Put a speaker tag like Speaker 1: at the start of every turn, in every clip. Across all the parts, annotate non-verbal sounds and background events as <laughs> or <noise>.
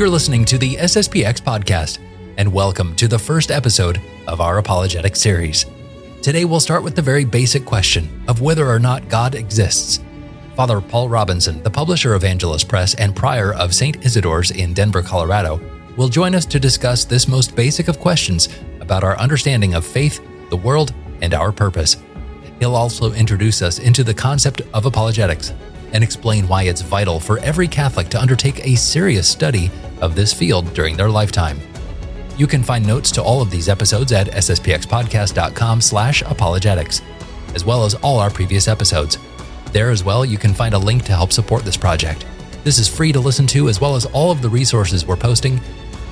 Speaker 1: You're listening to the SSPX podcast, and welcome to the first episode of our apologetic series. Today, we'll start with the very basic question of whether or not God exists. Father Paul Robinson, the publisher of Angelus Press and prior of St. Isidore's in Denver, Colorado, will join us to discuss this most basic of questions about our understanding of faith, the world, and our purpose. He'll also introduce us into the concept of apologetics and explain why it's vital for every Catholic to undertake a serious study of this field during their lifetime. You can find notes to all of these episodes at sspxpodcast.com slash apologetics, as well as all our previous episodes. There as well, you can find a link to help support this project. This is free to listen to, as well as all of the resources we're posting.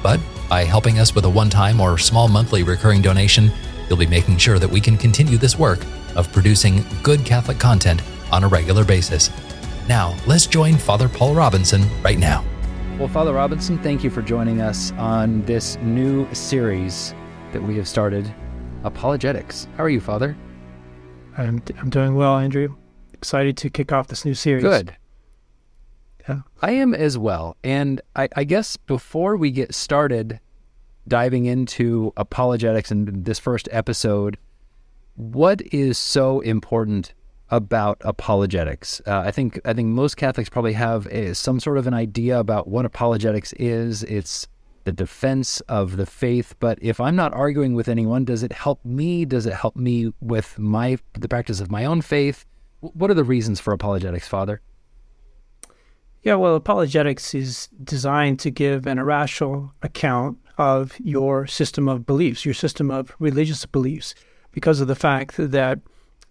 Speaker 1: But by helping us with a one time or small monthly recurring donation, you'll be making sure that we can continue this work of producing good Catholic content on a regular basis. Now, let's join Father Paul Robinson right now.
Speaker 2: Well, Father Robinson, thank you for joining us on this new series that we have started, Apologetics. How are you, Father?
Speaker 3: I'm, I'm doing well, Andrew. Excited to kick off this new series.
Speaker 2: Good.
Speaker 3: Yeah.
Speaker 2: I am as well. And I, I guess before we get started diving into apologetics and this first episode, what is so important about apologetics? Uh, I think I think most Catholics probably have a, some sort of an idea about what apologetics is. It's the defense of the faith. But if I'm not arguing with anyone, does it help me? Does it help me with my the practice of my own faith? What are the reasons for apologetics, Father?
Speaker 3: Yeah, well, apologetics is designed to give an irrational account of your system of beliefs, your system of religious beliefs, because of the fact that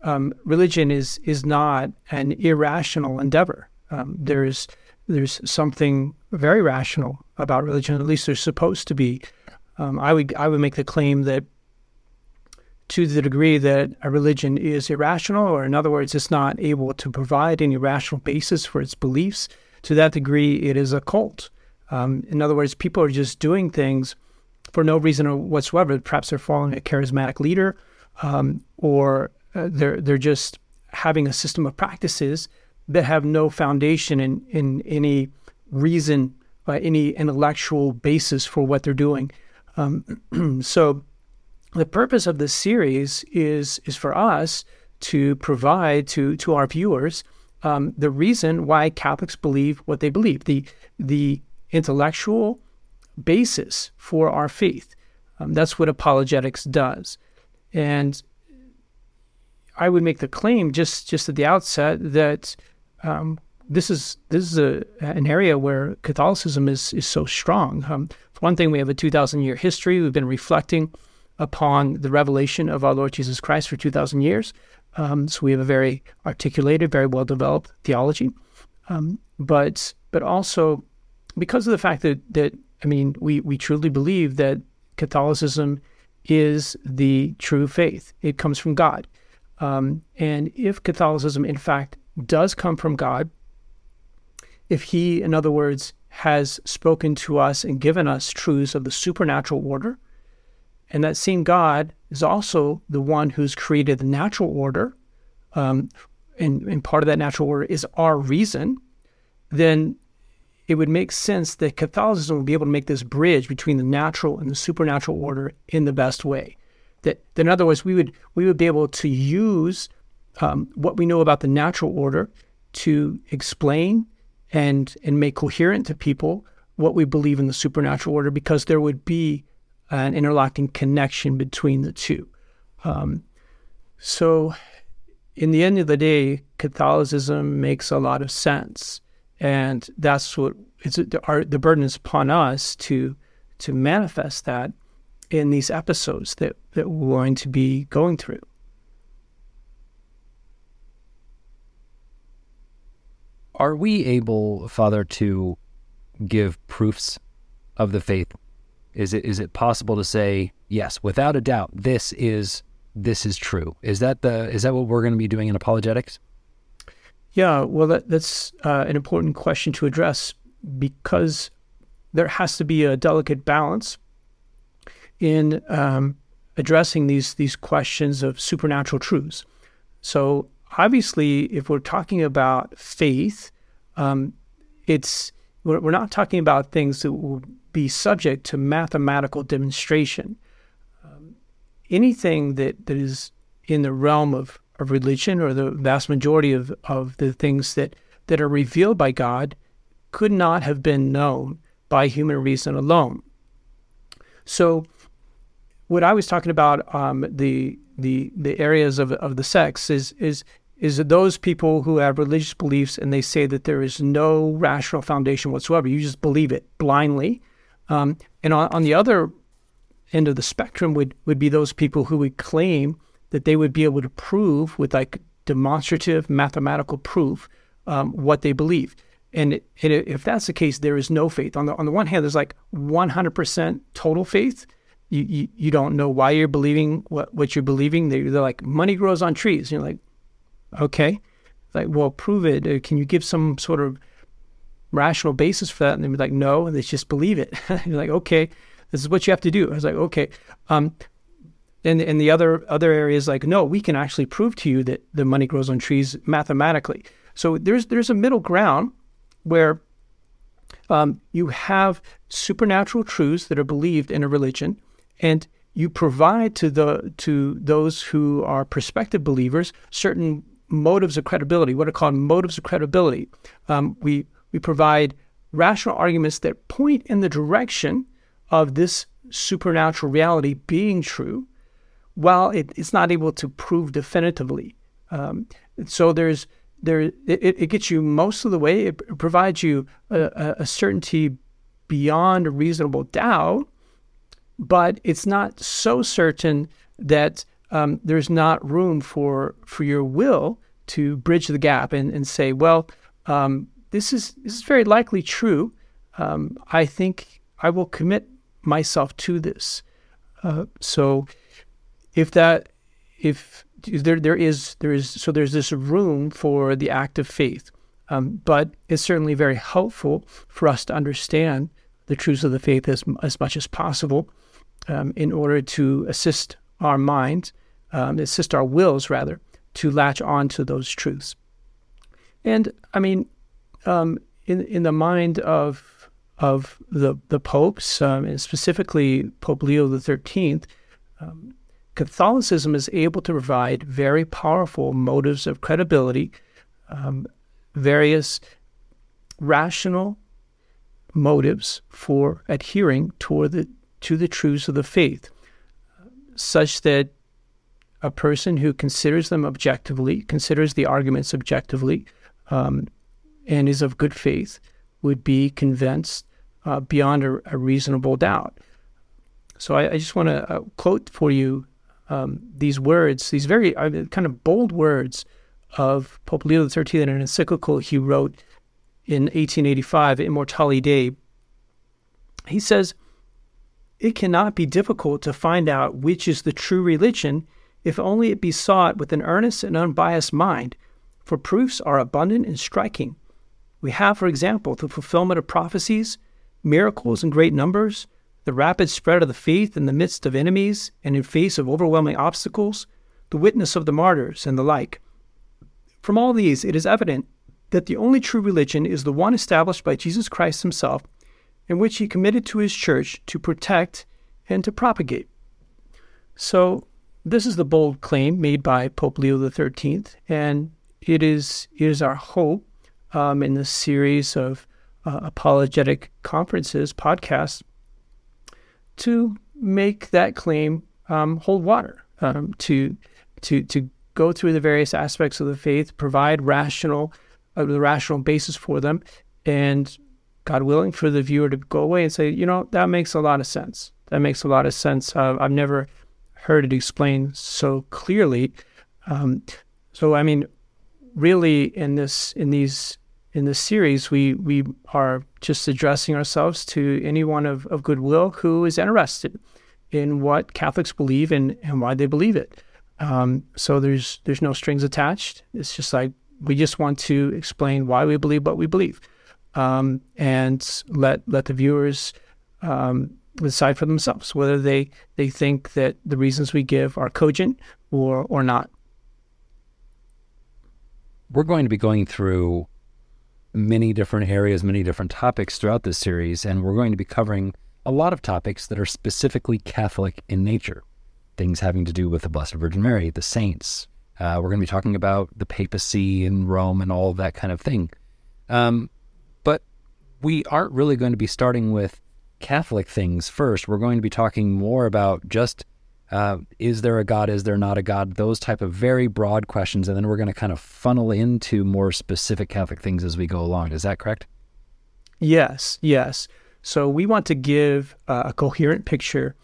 Speaker 3: um, religion is is not an irrational endeavor. Um, there's there's something very rational about religion. At least there's supposed to be. Um, I would I would make the claim that to the degree that a religion is irrational, or in other words, it's not able to provide any rational basis for its beliefs, to that degree, it is a cult. Um, in other words, people are just doing things for no reason whatsoever. Perhaps they're following a charismatic leader, um, or uh, they're they're just having a system of practices that have no foundation in in any reason, uh, any intellectual basis for what they're doing. Um, <clears throat> so, the purpose of this series is is for us to provide to to our viewers um, the reason why Catholics believe what they believe, the the intellectual basis for our faith. Um, that's what apologetics does, and I would make the claim just just at the outset that um, this is this is a, an area where Catholicism is is so strong. Um, for one thing, we have a two thousand year history. We've been reflecting upon the revelation of our Lord Jesus Christ for two thousand years. Um, so we have a very articulated, very well developed theology. Um, but but also because of the fact that that I mean we we truly believe that Catholicism is the true faith. It comes from God. Um, and if Catholicism, in fact, does come from God, if He, in other words, has spoken to us and given us truths of the supernatural order, and that same God is also the one who's created the natural order, um, and, and part of that natural order is our reason, then it would make sense that Catholicism would be able to make this bridge between the natural and the supernatural order in the best way. That, that in other words, we would we would be able to use um, what we know about the natural order to explain and and make coherent to people what we believe in the supernatural order, because there would be an interlocking connection between the two. Um, so, in the end of the day, Catholicism makes a lot of sense, and that's what it's our, the burden is upon us to to manifest that in these episodes that, that we're going to be going through.
Speaker 2: Are we able, Father, to give proofs of the faith is it is it possible to say yes, without a doubt, this is this is true? Is that the is that what we're going to be doing in apologetics?
Speaker 3: Yeah, well, that, that's uh, an important question to address because there has to be a delicate balance in um, addressing these these questions of supernatural truths. So obviously, if we're talking about faith, um, it's we're, we're not talking about things that will be subject to mathematical demonstration. Um, anything that, that is in the realm of, of religion or the vast majority of, of the things that, that are revealed by God could not have been known by human reason alone. So, what I was talking about, um, the the the areas of of the sex is is is those people who have religious beliefs and they say that there is no rational foundation whatsoever. You just believe it blindly. Um, and on, on the other end of the spectrum would, would be those people who would claim that they would be able to prove with like demonstrative mathematical proof um, what they believe. And, it, and if that's the case, there is no faith. On the on the one hand, there's like 100% total faith. You, you, you don't know why you're believing what, what you're believing. They're, they're like money grows on trees. You're like, okay, like well, prove it. Uh, can you give some sort of rational basis for that? And they'd be like, no, and they just believe it. <laughs> you're like, okay, this is what you have to do. I was like, okay. Um, and and the other other areas like, no, we can actually prove to you that the money grows on trees mathematically. So there's there's a middle ground where um, you have supernatural truths that are believed in a religion, and you provide to the to those who are prospective believers certain motives of credibility. What are called motives of credibility. Um, we we provide rational arguments that point in the direction of this supernatural reality being true, while it, it's not able to prove definitively. Um, so there's there it, it gets you most of the way. It provides you a, a certainty beyond a reasonable doubt, but it's not so certain that um, there's not room for for your will to bridge the gap and, and say, well, um, this is this is very likely true. Um, I think I will commit myself to this. Uh, so, if that if there there is there is so there's this room for the act of faith, um, but it's certainly very helpful for us to understand the truths of the faith as as much as possible, um, in order to assist our minds, um, assist our wills rather, to latch on to those truths. And I mean, um, in in the mind of of the the popes, um, and specifically Pope Leo the Thirteenth, um, Catholicism is able to provide very powerful motives of credibility, um, various rational motives for adhering toward the, to the truths of the faith, such that a person who considers them objectively, considers the arguments objectively, um, and is of good faith, would be convinced uh, beyond a, a, reasonable doubt. So I, I just want to uh, quote for you um, these words, these very uh, kind of bold words of Pope Leo XIII in an encyclical he wrote in 1885, Immortali Dei. He says, It cannot be difficult to find out which is the true religion if only it be sought with an earnest and unbiased mind, for proofs are abundant and striking. We have, for example, the fulfillment of prophecies, miracles in great numbers, the rapid spread of the faith in the midst of enemies and in face of overwhelming obstacles, the witness of the martyrs, and the like. From all these, it is evident that the only true religion is the one established by Jesus Christ himself, and which he committed to his church to protect and to propagate. So, this is the bold claim made by Pope Leo XIII, and it is, it is our hope um, in this series of uh, apologetic conferences, podcasts, to make that claim um, hold water, um, to to to go through the various aspects of the faith, provide rational uh, the rational basis for them, and God willing, for the viewer to go away and say, you know, that makes a lot of sense. That makes a lot of sense. Uh, I've never heard it explained so clearly. Um, so, I mean, really, in this in these in this series, we we are just addressing ourselves to anyone of, of goodwill who is interested in what Catholics believe and, and why they believe it. Um, so there's there's no strings attached. It's just like we just want to explain why we believe what we believe, um, and let let the viewers um, decide for themselves whether they they think that the reasons we give are cogent or or not.
Speaker 2: We're going to be going through many different areas, many different topics throughout this series, and we're going to be covering a lot of topics that are specifically Catholic in nature. Things having to do with the Blessed Virgin Mary, the saints. Uh, we're going to be talking about the papacy and Rome and all that kind of thing. Um, we aren't really going to be starting with Catholic things first. We're going to be talking more about just uh, is there a God? Is there not a God? Those type of very broad questions, and then we're going to kind of funnel into more specific Catholic things as we go along. Is that correct?
Speaker 3: Yes, yes. So we want to give uh, a coherent picture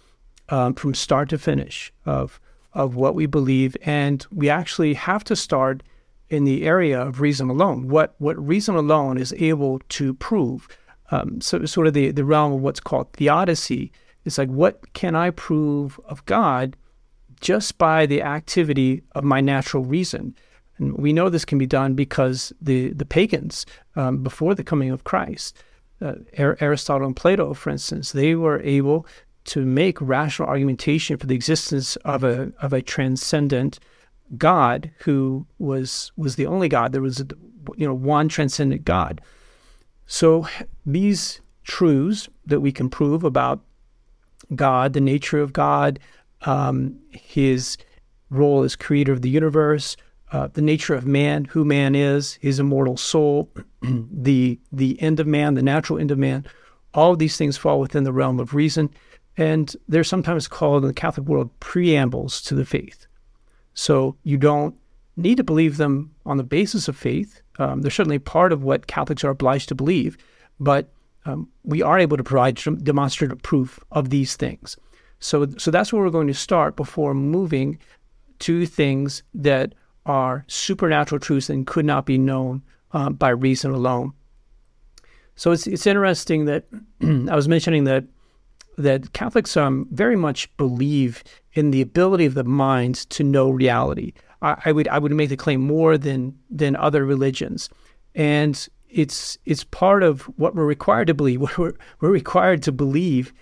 Speaker 3: um, from start to finish of of what we believe, and we actually have to start in the area of reason alone. What what reason alone is able to prove. Um, so sort of the the realm of what's called theodicy it's like, what can I prove of God just by the activity of my natural reason? And we know this can be done because the, the pagans, um, before the coming of Christ, uh, Aristotle and Plato, for instance, they were able to make rational argumentation for the existence of a, of a transcendent God who was, was the only God. There was, a, you know, one transcendent God. So these truths that we can prove about God, the nature of God, um, his role as creator of the universe, uh, the nature of man, who man is, his immortal soul, <clears throat> the the end of man, the natural end of man. All of these things fall within the realm of reason, and they're sometimes called in the Catholic world preambles to the faith. So you don't need to believe them on the basis of faith. Um, they're certainly part of what Catholics are obliged to believe, but um, we are able to provide demonstrative proof of these things. So, so that's where we're going to start before moving to things that are supernatural truths and could not be known uh, by reason alone. So it's it's interesting that <clears throat> I was mentioning that that Catholics um, very much believe in the ability of the mind to know reality. I, I would I would make the claim more than than other religions, and it's it's part of what we're required to believe. <laughs> We're, we're required to believe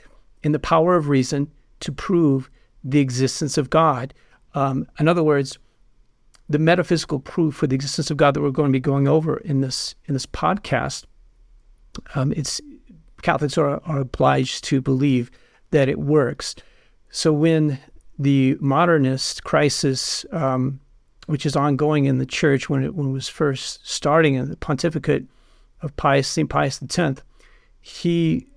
Speaker 3: in the power of reason to prove the existence of God. Um, in other words, the metaphysical proof for the existence of God that we're going to be going over in this in this podcast. Um, it's Catholics are, are obliged to believe that it works. So when the modernist crisis, um, which is ongoing in the church when it, when it was first starting in the pontificate of Pius, St. Pius X, he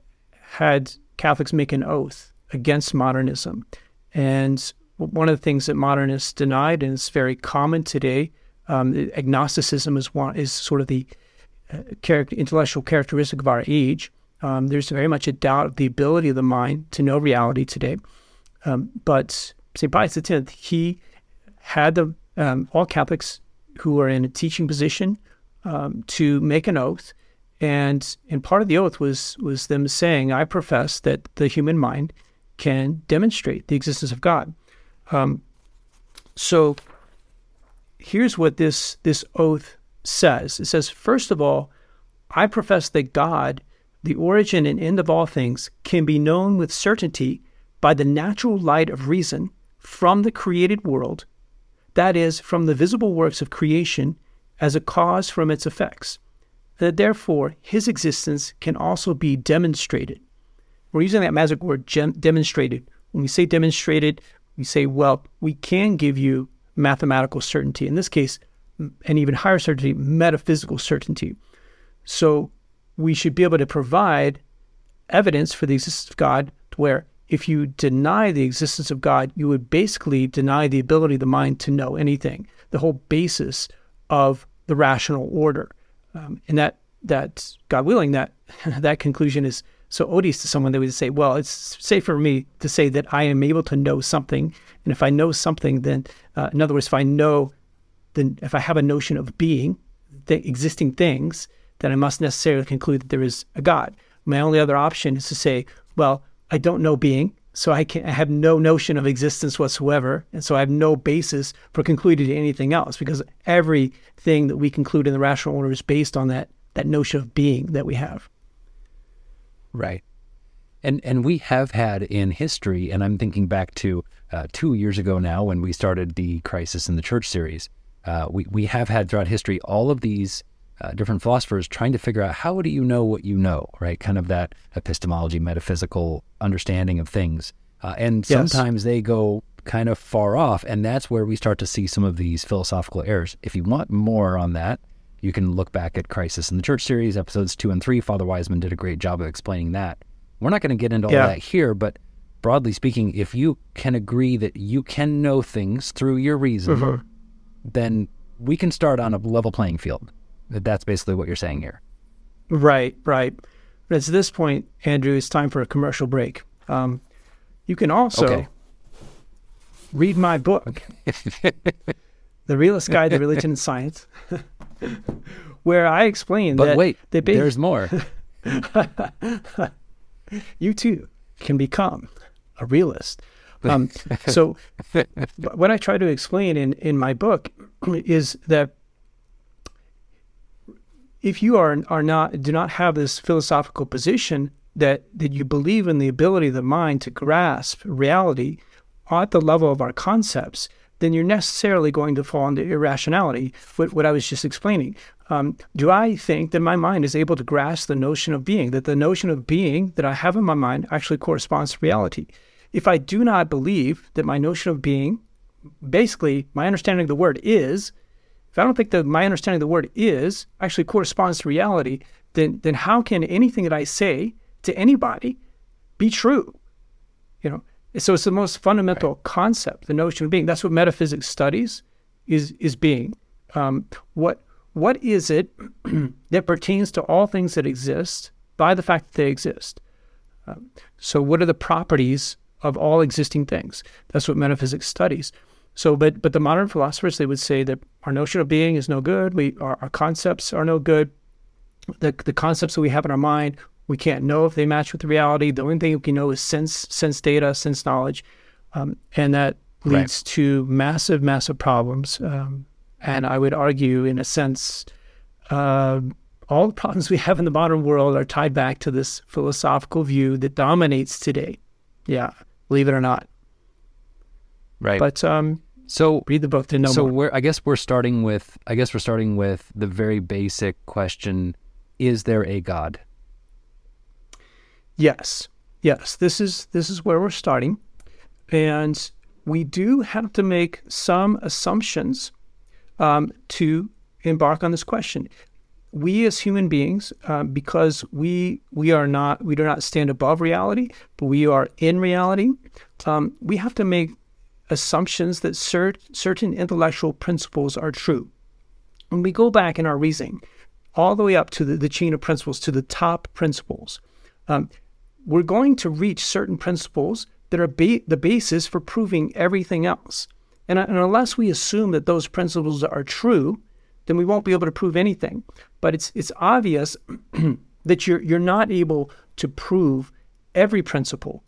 Speaker 3: had Catholics make an oath against modernism. And one of the things that modernists denied, and it's very common today, um, agnosticism is one is sort of the uh, character, intellectual characteristic of our age. Um, there's very much a doubt of the ability of the mind to know reality today. Um, but St. Pius X, he had the um, all Catholics who are in a teaching position um, to make an oath, and and part of the oath was was them saying, "I profess that the human mind can demonstrate the existence of God." Um, so here's what this this oath says. It says, first of all, I profess that God, the origin and end of all things, can be known with certainty by the natural light of reason from the created world, that is, from the visible works of creation as a cause from its effects, that therefore his existence can also be demonstrated. We're using that magic word gem- demonstrated. When we say demonstrated, we say, well, we can give you mathematical certainty. In this case, an even higher certainty, metaphysical certainty. So we should be able to provide evidence for the existence of God where if you deny the existence of God, you would basically deny the ability of the mind to know anything. The whole basis of the rational order. Um, and that that God willing that <laughs> that conclusion is so odious to someone that would say, well, it's safe for me to say that I am able to know something, and if I know something, then uh, in other words, if I know, then if I have a notion of being, the existing things, then I must necessarily conclude that there is a God. My only other option is to say, well, I don't know being, so I can I have no notion of existence whatsoever, and so I have no basis for concluding anything else because everything that we conclude in the rational order is based on that that notion of being that we have.
Speaker 2: Right, and and we have had in history, and I'm thinking back to uh, two years ago now when we started the Crisis in the Church series. Uh, we we have had throughout history all of these uh, different philosophers trying to figure out how do you know what you know, right? Kind of that epistemology, metaphysical understanding of things. Uh, and
Speaker 3: Yes.
Speaker 2: sometimes they go kind of far off, and that's where we start to see some of these philosophical errors. If you want more on that, you can look back at Crisis in the Church series, episodes two and three. Father Wiseman did a great job of explaining that. We're not going to get into all
Speaker 3: Yeah.
Speaker 2: that here, but broadly speaking, if you can agree that you can know things through your reason,
Speaker 3: Mm-hmm.
Speaker 2: then we can start on a level playing field. That's basically what you're saying here.
Speaker 3: Right, right. But at this point, Andrew, it's time for a commercial break. Um, you can also
Speaker 2: Okay.
Speaker 3: read my book, <laughs> The Realist Guide to Religion and Science, <laughs> where I explain
Speaker 2: But
Speaker 3: that
Speaker 2: wait,
Speaker 3: ba-
Speaker 2: there's more. <laughs>
Speaker 3: you too can become a realist. Um, so, what I try to explain in, in my book <clears throat> is that if you are are not do not have this philosophical position that that you believe in the ability of the mind to grasp reality at the level of our concepts, then you're necessarily going to fall into irrationality. What, what I was just explaining. Um, do I think that my mind is able to grasp the notion of being? That the notion of being that I have in my mind actually corresponds to reality? If I do not believe that my notion of being, basically my understanding of the word is, if I don't think that my understanding of the word is actually corresponds to reality, then then how can anything that I say to anybody be true? You know, so it's the most fundamental concept, the notion of being. That's what metaphysics studies is is being. Um, what what is it <clears throat> that pertains to all things that exist by the fact that they exist? Um, so, what are the properties of all existing things? That's what metaphysics studies. So, but but the modern philosophers they would say that our notion of being is no good. We our, our concepts are no good. The the concepts that we have in our mind we can't know if they match with reality. The only thing we can know is sense sense data, sense knowledge, um, and that
Speaker 2: Right.
Speaker 3: leads to massive massive problems. Um, and I would argue, in a sense, uh, all the problems we have in the modern world are tied back to this philosophical view that dominates today. Yeah, believe it or not.
Speaker 2: Right.
Speaker 3: But um,
Speaker 2: so
Speaker 3: read the book to know
Speaker 2: so
Speaker 3: more.
Speaker 2: we're I guess we're starting with I guess we're starting with the very basic question: Is there a God?
Speaker 3: Yes, yes. This is this is where we're starting, and we do have to make some assumptions um, to embark on this question. We as human beings, uh, because we we are not we do not stand above reality, but we are in reality. Um, we have to make assumptions that cert- certain intellectual principles are true. When we go back in our reasoning, all the way up to the, the chain of principles, to the top principles, um, we're going to reach certain principles that are ba- the basis for proving everything else. And, and unless we assume that those principles are true, then we won't be able to prove anything. But it's it's obvious <clears throat> that you're you're not able to prove every principle.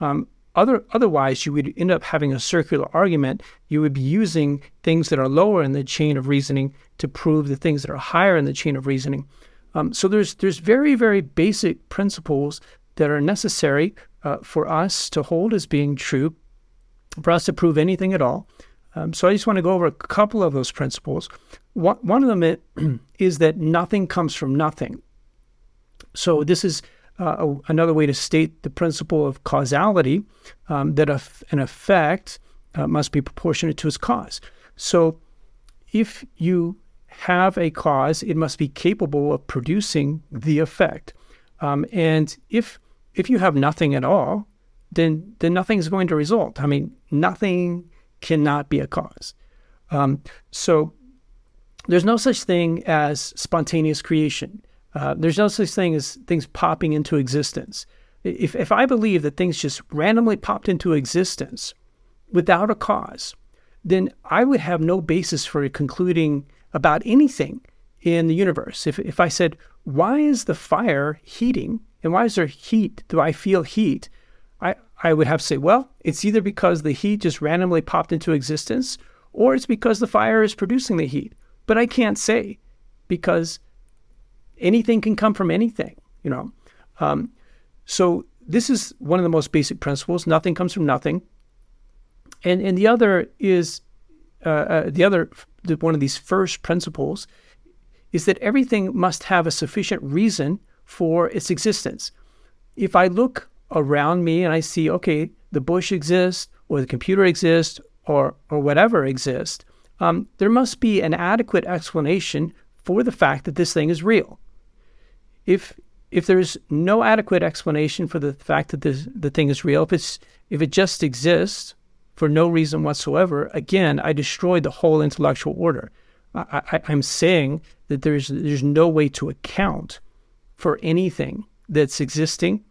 Speaker 3: Um, other otherwise, you would end up having a circular argument. You would be using things that are lower in the chain of reasoning to prove the things that are higher in the chain of reasoning. Um, so there's there's very very basic principles that are necessary uh, for us to hold as being true, for us to prove anything at all. Um, so I just want to go over a couple of those principles. One, one of them <clears throat> is that nothing comes from nothing. So this is uh, another way to state the principle of causality, um, that an effect uh, must be proportionate to its cause. So if you have a cause, it must be capable of producing the effect. Um, and if if you have nothing at all, then then nothing is going to result. I mean, nothing cannot be a cause. Um, so there's no such thing as spontaneous creation. Uh, there's no such thing as things popping into existence. If if I believe that things just randomly popped into existence without a cause, then I would have no basis for concluding about anything in the universe. If if I said, why is the fire heating and why is there heat? Do I feel heat? I, I would have to say, well, it's either because the heat just randomly popped into existence or it's because the fire is producing the heat. But I can't say because anything can come from anything, you know. Um, so this is one of the most basic principles. Nothing comes from nothing. And, and the other is uh, uh, the other the, one of these first principles is that everything must have a sufficient reason for its existence. If I look around me and I see, okay, the bush exists, or the computer exists, or or whatever exists, um, there must be an adequate explanation for the fact that this thing is real. If if there's no adequate explanation for the fact that this, the thing is real, if it's if it just exists for no reason whatsoever, again, I destroyed the whole intellectual order. I, am saying that there's there's no way to account for anything that's existing,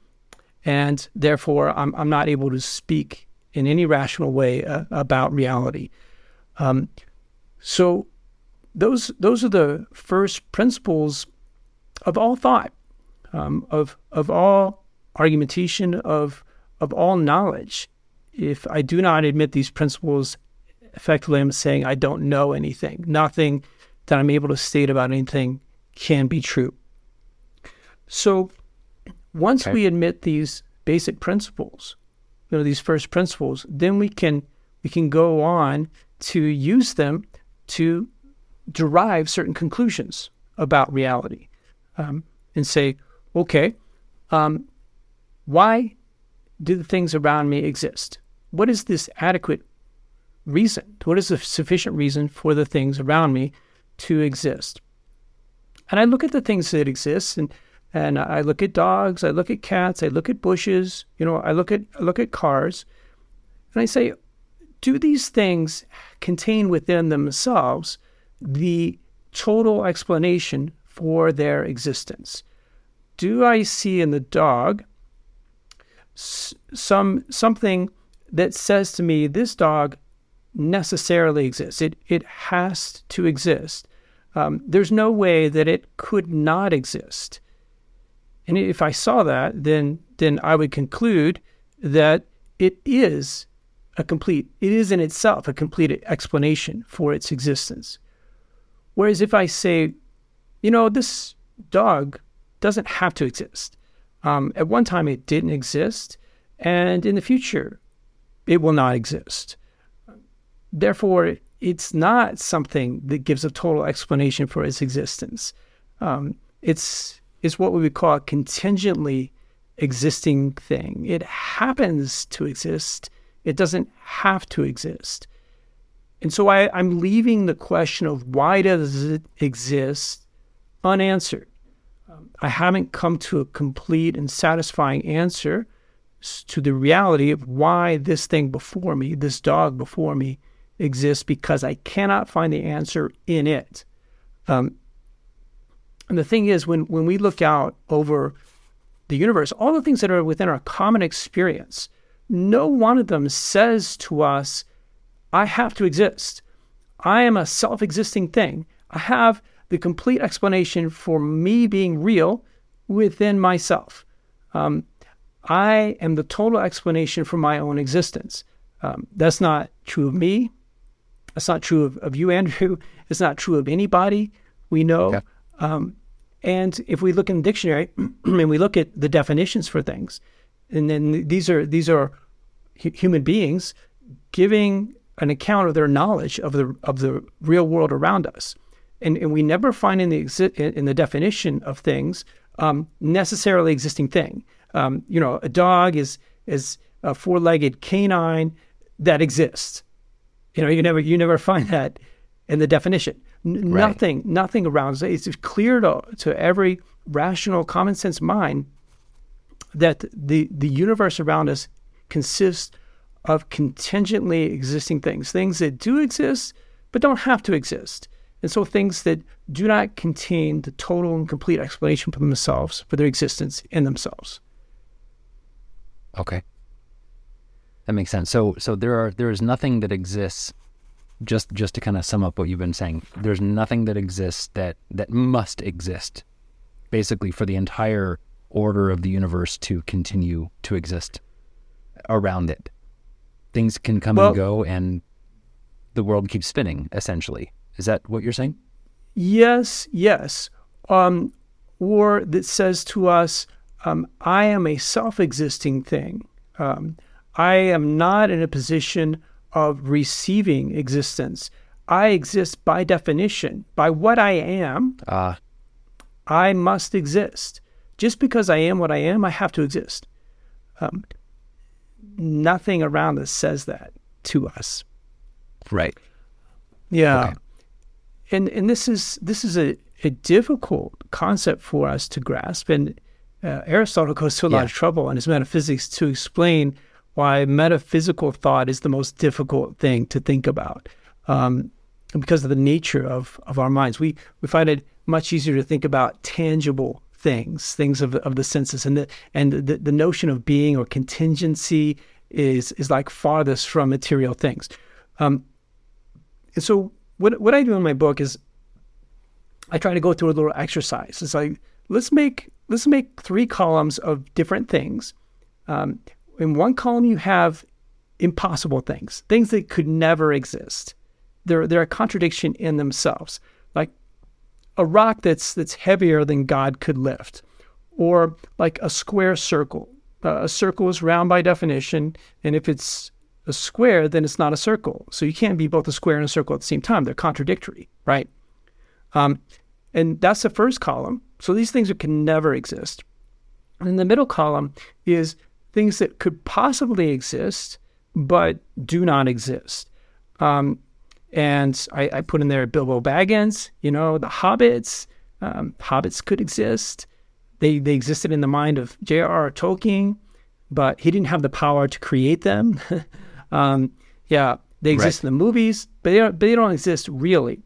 Speaker 3: and therefore I'm I'm not able to speak in any rational way uh, about reality. Um, so those those are the first principles of all thought, um, of of all argumentation, of of all knowledge. If I do not admit these principles, effectively I'm saying I don't know anything. Nothing that I'm able to state about anything can be true. So once okay. we admit these basic principles, you know, these first principles, then we can we can go on to use them to derive certain conclusions about reality um, and say, okay, um, why do the things around me exist? What is this adequate reason? What is the sufficient reason for the things around me to exist? And I look at the things that exist and and I look at dogs, I look at cats, I look at bushes, you know, I look at I look at cars, and I say, do these things contain within themselves the total explanation for their existence? Do I see in the dog some something that says to me this dog necessarily exists? It it has to exist. Um, there's no way that it could not exist. And if I saw that, then then I would conclude that it is a complete, it is in itself a complete explanation for its existence. Whereas if I say, you know, this dog doesn't have to exist. Um, at one time, it didn't exist, and in the future, it will not exist. Therefore, it's not something that gives a total explanation for its existence. Um, it's it's what we would call a contingently existing thing. It happens to exist it doesn't have to exist. And so I, I'm leaving the question of why does it exist unanswered. I haven't come to a complete and satisfying answer to the reality of why this thing before me, this dog before me, exists because I cannot find the answer in it. Um, and the thing is, when, when we look out over the universe, all the things that are within our common experience, no one of them says to us, I have to exist. I am a self existing thing. I have the complete explanation for me being real within myself. Um, I am the total explanation for my own existence. Um, that's not true of me. That's not true of, of you, Andrew. It's not true of anybody we know. Okay. Um, and if we look in the dictionary <clears throat> and we look at the definitions for things, and then these are these are human beings giving an account of their knowledge of the of the real world around us, and, and we never find in the exi- in the definition of things um, necessarily existing thing. Um, you know, a dog is is a four legged canine that exists. You know, you never you never find <laughs> that in the definition. N- right. Nothing nothing around it. It's clear to to every rational, common sense mind that the the universe around us consists of contingently existing things, things that do exist but don't have to exist. And so things that do not contain the total and complete explanation for themselves, for their existence in themselves.
Speaker 2: Okay. That makes sense. So so there are there is nothing that exists just just to kind of sum up what you've been saying. There's nothing that exists that that must exist basically for the entire order of the universe to continue to exist around it. Things can come well, and go, and the world keeps spinning. Essentially, is that what you're saying?
Speaker 3: Yes, yes. Um, or that says to us, um, "I am a self-existing thing. Um, I am not in a position of receiving existence. I exist by definition, by what I am.
Speaker 2: Ah.
Speaker 3: I must exist. Just because I am what I am, I have to exist. Um, nothing around us says that to us.
Speaker 2: Right.
Speaker 3: Yeah.
Speaker 2: Okay.
Speaker 3: And and this is this is a, a difficult concept for us to grasp. And uh, Aristotle goes to a lot of trouble in his metaphysics to explain why metaphysical thought is the most difficult thing to think about. Um, because of the nature of, of our minds. We we find it much easier to think about tangible things, things of, of the senses. And the and the, the notion of being or contingency is is like farthest from material things. Um, and so what what I do in my book is I try to go through a little exercise. It's like let's make let's make three columns of different things. Um, in one column you have impossible things, things that could never exist. They're they're a contradiction in themselves. Like a rock that's that's heavier than God could lift, or like a square circle. Uh, a circle is round by definition, and if it's a square, then it's not a circle. So you can't be both a square and a circle at the same time. They're contradictory, right? Um, and that's the first column. So these things can never exist. And the middle column is things that could possibly exist, but do not exist. Um, and I, I, put in there Bilbo Baggins, you know, the Hobbits. Um, Hobbits could exist. They they existed in the mind of J.R.R. Tolkien, but he didn't have the power to create them. <laughs> um, yeah, they exist right. in the movies, but they don't, but they don't exist really.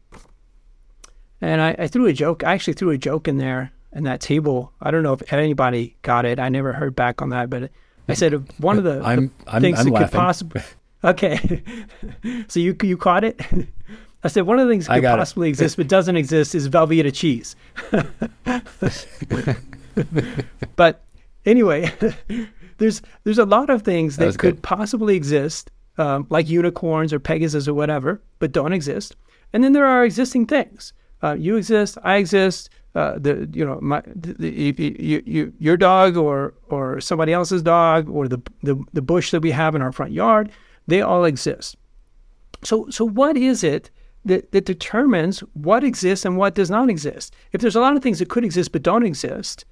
Speaker 3: And I, I threw a joke. I actually threw a joke in there in that table. I don't know if anybody got it. I never heard back on that, but I said one of the,
Speaker 2: I'm,
Speaker 3: the
Speaker 2: I'm,
Speaker 3: things
Speaker 2: I'm
Speaker 3: that
Speaker 2: laughing.
Speaker 3: could possibly. Okay, <laughs> so you you caught it. I said one of the things that could possibly
Speaker 2: it.
Speaker 3: exist but doesn't exist is Velveeta cheese. <laughs> but anyway, <laughs> there's there's a lot of things that,
Speaker 2: that
Speaker 3: could
Speaker 2: good.
Speaker 3: possibly exist, um, like unicorns or Pegasus or whatever, but don't exist. And then there are existing things. Uh, you exist, I exist. Uh, the you know my the, the, you, you, your dog or or somebody else's dog or the, the the bush that we have in our front yard, they all exist. So so what is it that, that determines what exists and what does not exist? If there's a lot of things that could exist but don't exist,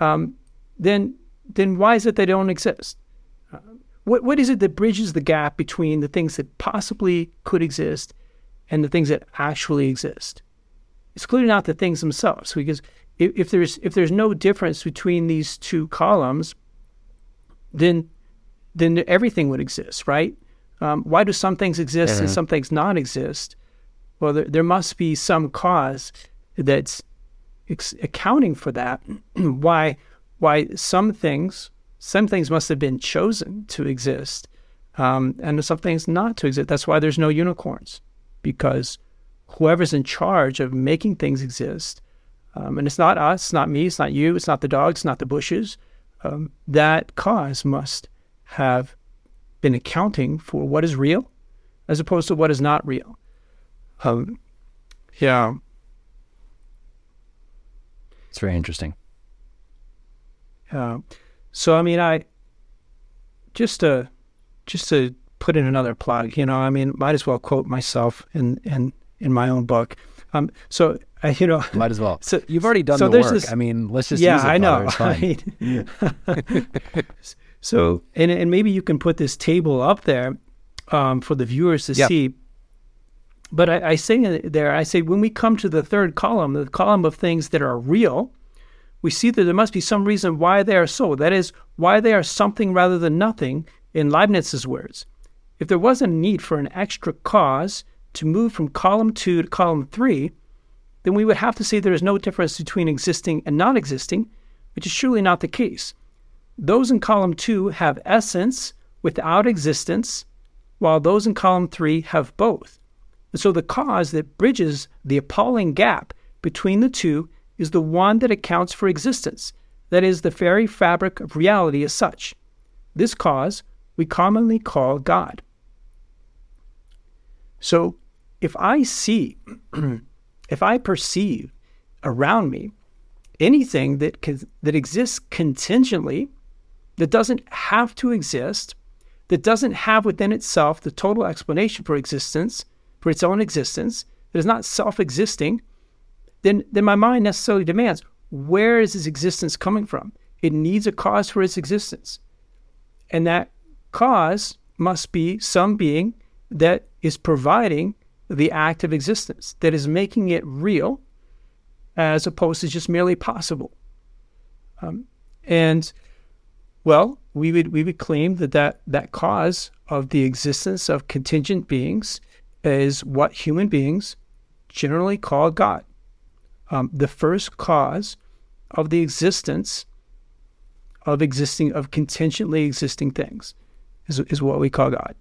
Speaker 3: um, then then why is it they don't exist? What what is it that bridges the gap between the things that possibly could exist and the things that actually exist? It's clearly not the things themselves, because if, if there's if there's no difference between these two columns, then then everything would exist, right? Um, why do some things exist and some things not exist? Well, there, there must be some cause that's ex- accounting for that. <clears throat> why why some things some things must have been chosen to exist, um, and some things not to exist. That's why there's no unicorns, because whoever's in charge of making things exist, um, and it's not us, it's not me, it's not you, it's not the dogs, it's not the bushes. Um, that cause must have been accounting for what is real, as opposed to what is not real. Um, yeah,
Speaker 2: it's very interesting.
Speaker 3: Uh, so I mean, I just to just to put in another plug, you know, I mean, might as well quote myself in in in my own book. Um, so uh, you know,
Speaker 2: might as well. <laughs>
Speaker 3: So
Speaker 2: you've already done
Speaker 3: so
Speaker 2: the
Speaker 3: there's
Speaker 2: work.
Speaker 3: This,
Speaker 2: I mean, let's just
Speaker 3: yeah, I know.
Speaker 2: It's <laughs> fine. <laughs>
Speaker 3: so and and maybe you can put this table up there um, for the viewers to
Speaker 2: Yep.
Speaker 3: see. But I, I say there, I say when we come to the third column, the column of things that are real, we see that there must be some reason why they are so. That is, why they are something rather than nothing, in Leibniz's words. If there wasn't a need for an extra cause to move from column two to column three, then we would have to say there is no difference between existing and not existing, which is surely not the case. Those in column two have essence without existence, while those in column three have both. And so the cause that bridges the appalling gap between the two is the one that accounts for existence, that is, the very fabric of reality as such. This cause we commonly call God. So if I see, <clears throat> if I perceive around me anything that, can, that exists contingently, that doesn't have to exist, that doesn't have within itself the total explanation for existence, for its own existence, that is not self existing, then, then my mind necessarily demands where is its existence coming from? It needs a cause for its existence. And that cause must be some being that is providing the act of existence, that is making it real as opposed to just merely possible. Um, and well, we would we would claim that, that that cause of the existence of contingent beings is what human beings generally call God. Um, the first cause of the existence of existing of contingently existing things is, is what we call God.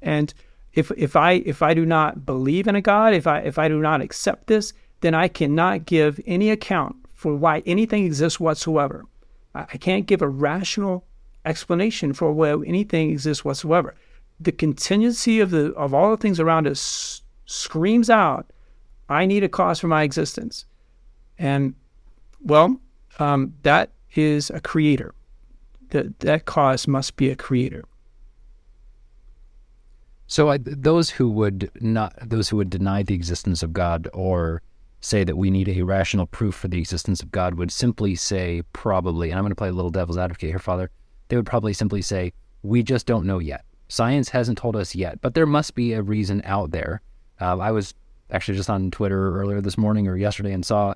Speaker 3: And if if I if I do not believe in a God, if I if I do not accept this, then I cannot give any account for why anything exists whatsoever. I, I can't give a rational explanation for why anything exists whatsoever. The contingency of the of all the things around us screams out, "I need a cause for my existence," and well, um, that is a creator. That that cause must be a creator.
Speaker 2: So I, those who would not, those who would deny the existence of God or say that we need a rational proof for the existence of God would simply say probably, and I'm going to play a little devil's advocate here, Father. They would probably simply say we just don't know yet. Science hasn't told us yet, but there must be a reason out there. Uh, I was actually just on Twitter earlier this morning or yesterday and saw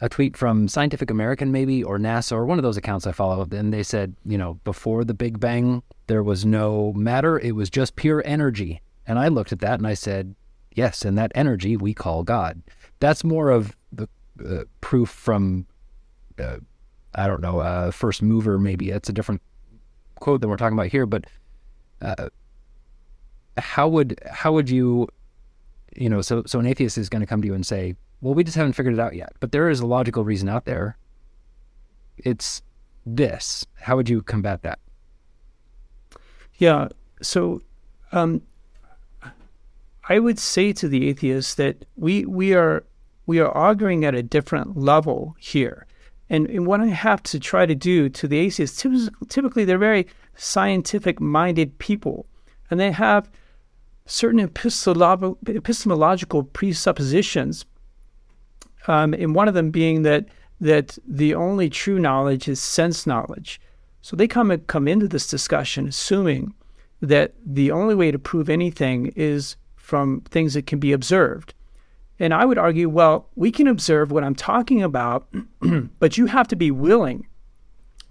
Speaker 2: a tweet from Scientific American, maybe, or NASA, or one of those accounts I follow. And they said, you know, before the Big Bang, there was no matter, it was just pure energy. And I looked at that and I said, yes, and that energy we call God. That's more of the uh, proof from, uh, I don't know, uh, first mover, maybe. That's a different quote than we're talking about here. But uh, how would how would you, you know, so so an atheist is going to come to you and say, well, we just haven't figured it out yet. But there is a logical reason out there. It's this. How would you combat that?
Speaker 3: Yeah. So um, I would say to the atheist that we we are we are arguing at a different level here. And, and what I have to try to do to the atheists, typically they're very scientific minded people, and they have certain epistemological, presuppositions um, and one of them being that that the only true knowledge is sense knowledge. So they come come into this discussion assuming that the only way to prove anything is from things that can be observed. And I would argue, well, we can observe what I'm talking about, <clears throat> but you have to be willing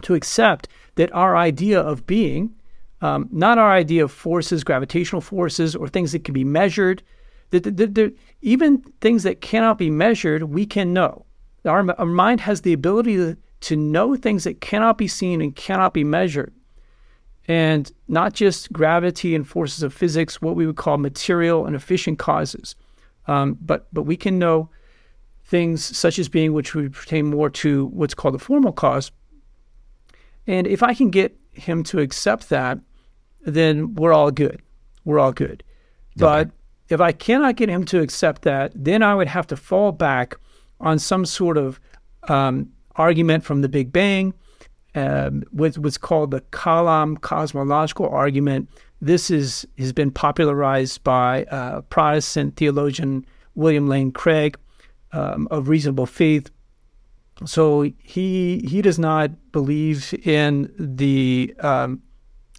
Speaker 3: to accept that our idea of being, um, not our idea of forces, gravitational forces, or things that can be measured, that, that, that, even things that cannot be measured, we can know. Our, our mind has the ability to, to know things that cannot be seen and cannot be measured. And not just gravity and forces of physics, what we would call material and efficient causes. Um, but, but we can know things such as being, which would pertain more to what's called the formal cause. And if I can get him to accept that, then we're all good. We're all good. Okay. But if I cannot get him to accept that, then I would have to fall back on some sort of um, argument from the Big Bang, um, with what's called the Kalam cosmological argument. This is has been popularized by uh, Protestant theologian William Lane Craig um, of Reasonable Faith. So he he does not believe in the um,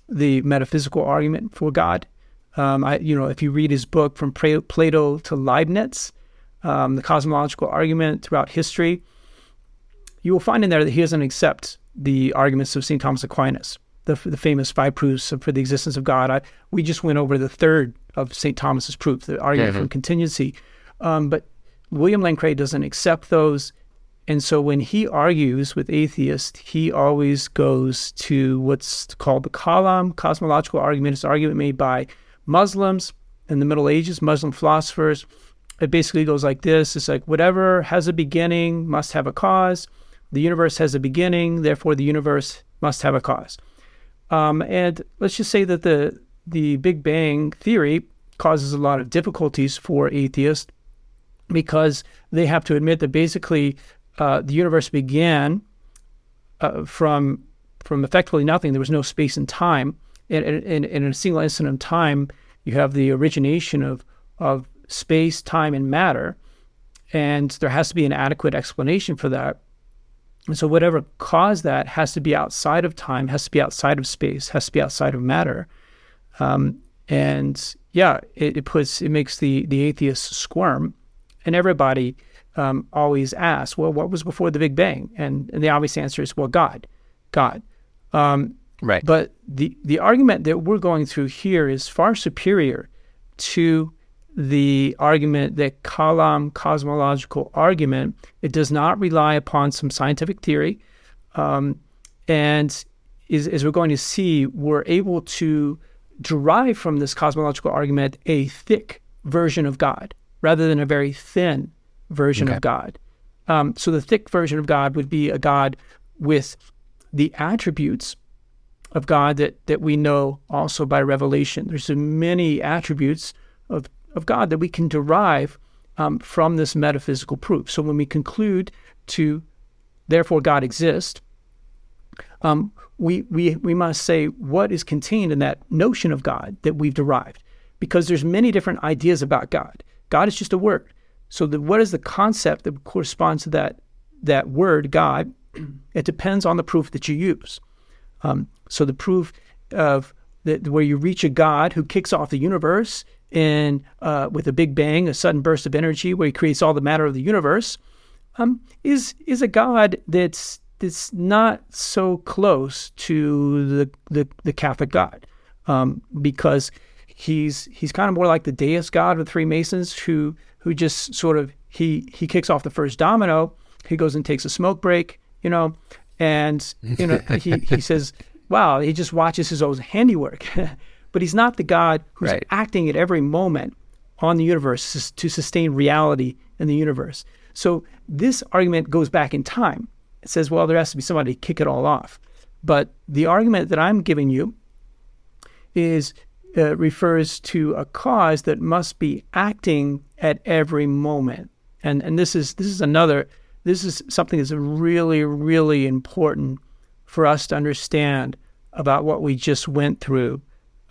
Speaker 3: the metaphysical argument for God. Um, I, you know, if you read his book from Plato to Leibniz, um, the cosmological argument throughout history, you will find in there that he doesn't accept the arguments of St. Thomas Aquinas, the, the famous five proofs for the existence of God. I, we just went over the third of St. Thomas's proof, the argument mm-hmm. from contingency. Um, but William Lane Craig doesn't accept those. And so when he argues with atheists, he always goes to what's called the Kalam cosmological argument. It's an argument made by Muslims in the Middle Ages, Muslim philosophers, it basically goes like this it's like whatever has a beginning must have a cause. The universe has a beginning, therefore, the universe must have a cause. Um, and let's just say that the, the Big Bang theory causes a lot of difficulties for atheists because they have to admit that basically uh, the universe began uh, from from effectively nothing. There was no space and time, and, and, and in a single instant of time, you have the origination of of space, time, and matter. And there has to be an adequate explanation for that. And so, whatever caused that has to be outside of time, has to be outside of space, has to be outside of matter. Um, and yeah, it, it, puts it makes the the atheist squirm, and everybody um, always ask, well, what was before the Big Bang? And, and the obvious answer is, well, God, God. Um,
Speaker 2: right.
Speaker 3: But the the argument that we're going through here is far superior to the argument that Kalam cosmological argument. It does not rely upon some scientific theory, um, and is, as we're going to see, we're able to derive from this cosmological argument a thick version of God rather than a very thin version okay. of God. Um, so the thick version of God would be a God with the attributes of God that that we know also by revelation. There's many attributes of of God that we can derive um, from this metaphysical proof. So when we conclude to therefore God exists, um, we, we, we must say what is contained in that notion of God that we've derived, because there's many different ideas about God. God is just a word. So the, what is the concept that corresponds to that that word God? It depends on the proof that you use. Um, so the proof of where you reach a God who kicks off the universe in uh, with a big bang, a sudden burst of energy where he creates all the matter of the universe, um, is is a God that's that's not so close to the the, the Catholic God, um, because he's he's kind of more like the deist God of the Freemasons, who who just sort of he he kicks off the first domino, he goes and takes a smoke break, you know, and you know <laughs> he he says, "Wow," he just watches his own handiwork. <laughs> but he's not the God who's right. acting at every moment on the universe to sustain reality in the universe. So this argument goes back in time. It says, well, there has to be somebody to kick it all off. But the argument that I'm giving you is uh, refers to a cause that must be acting at every moment. And and this is this is another this is something that's really really important for us to understand about what we just went through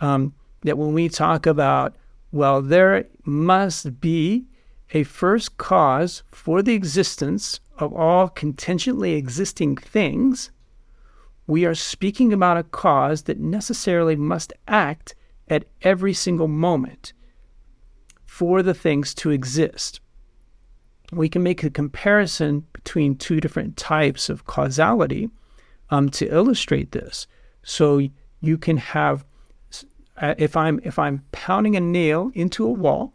Speaker 3: um, that when we talk about, well, there must be a first cause for the existence of all contingently existing things, we are speaking about a cause that necessarily must act at every single moment for the things to exist. We can make a comparison between two different types of causality um, to illustrate this. So you can have uh, if I'm if I'm pounding a nail into a wall,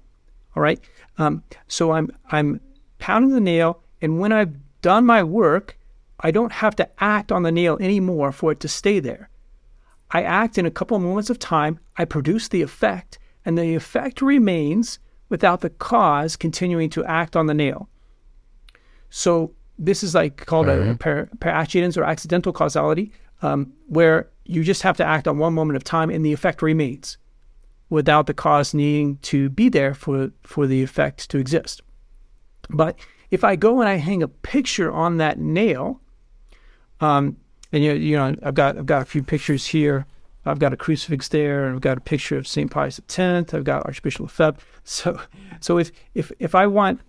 Speaker 3: all right. Um, so I'm I'm pounding the nail, and when I've done my work, I don't have to act on the nail anymore for it to stay there. I act in a couple of moments of time. I produce the effect, and the effect remains without the cause continuing to act on the nail. So this is like called a per, per accidens or accidental causality, um, where you just have to act on one moment of time and the effect remains without the cause needing to be there for, for the effect to exist. But if I go and I hang a picture on that nail, um, and you, you know, I've got I've got a few pictures here. I've got a crucifix there, and I've got a picture of Saint Pius X. I've got Archbishop Lefebvre. <laughs> So, so if if if I want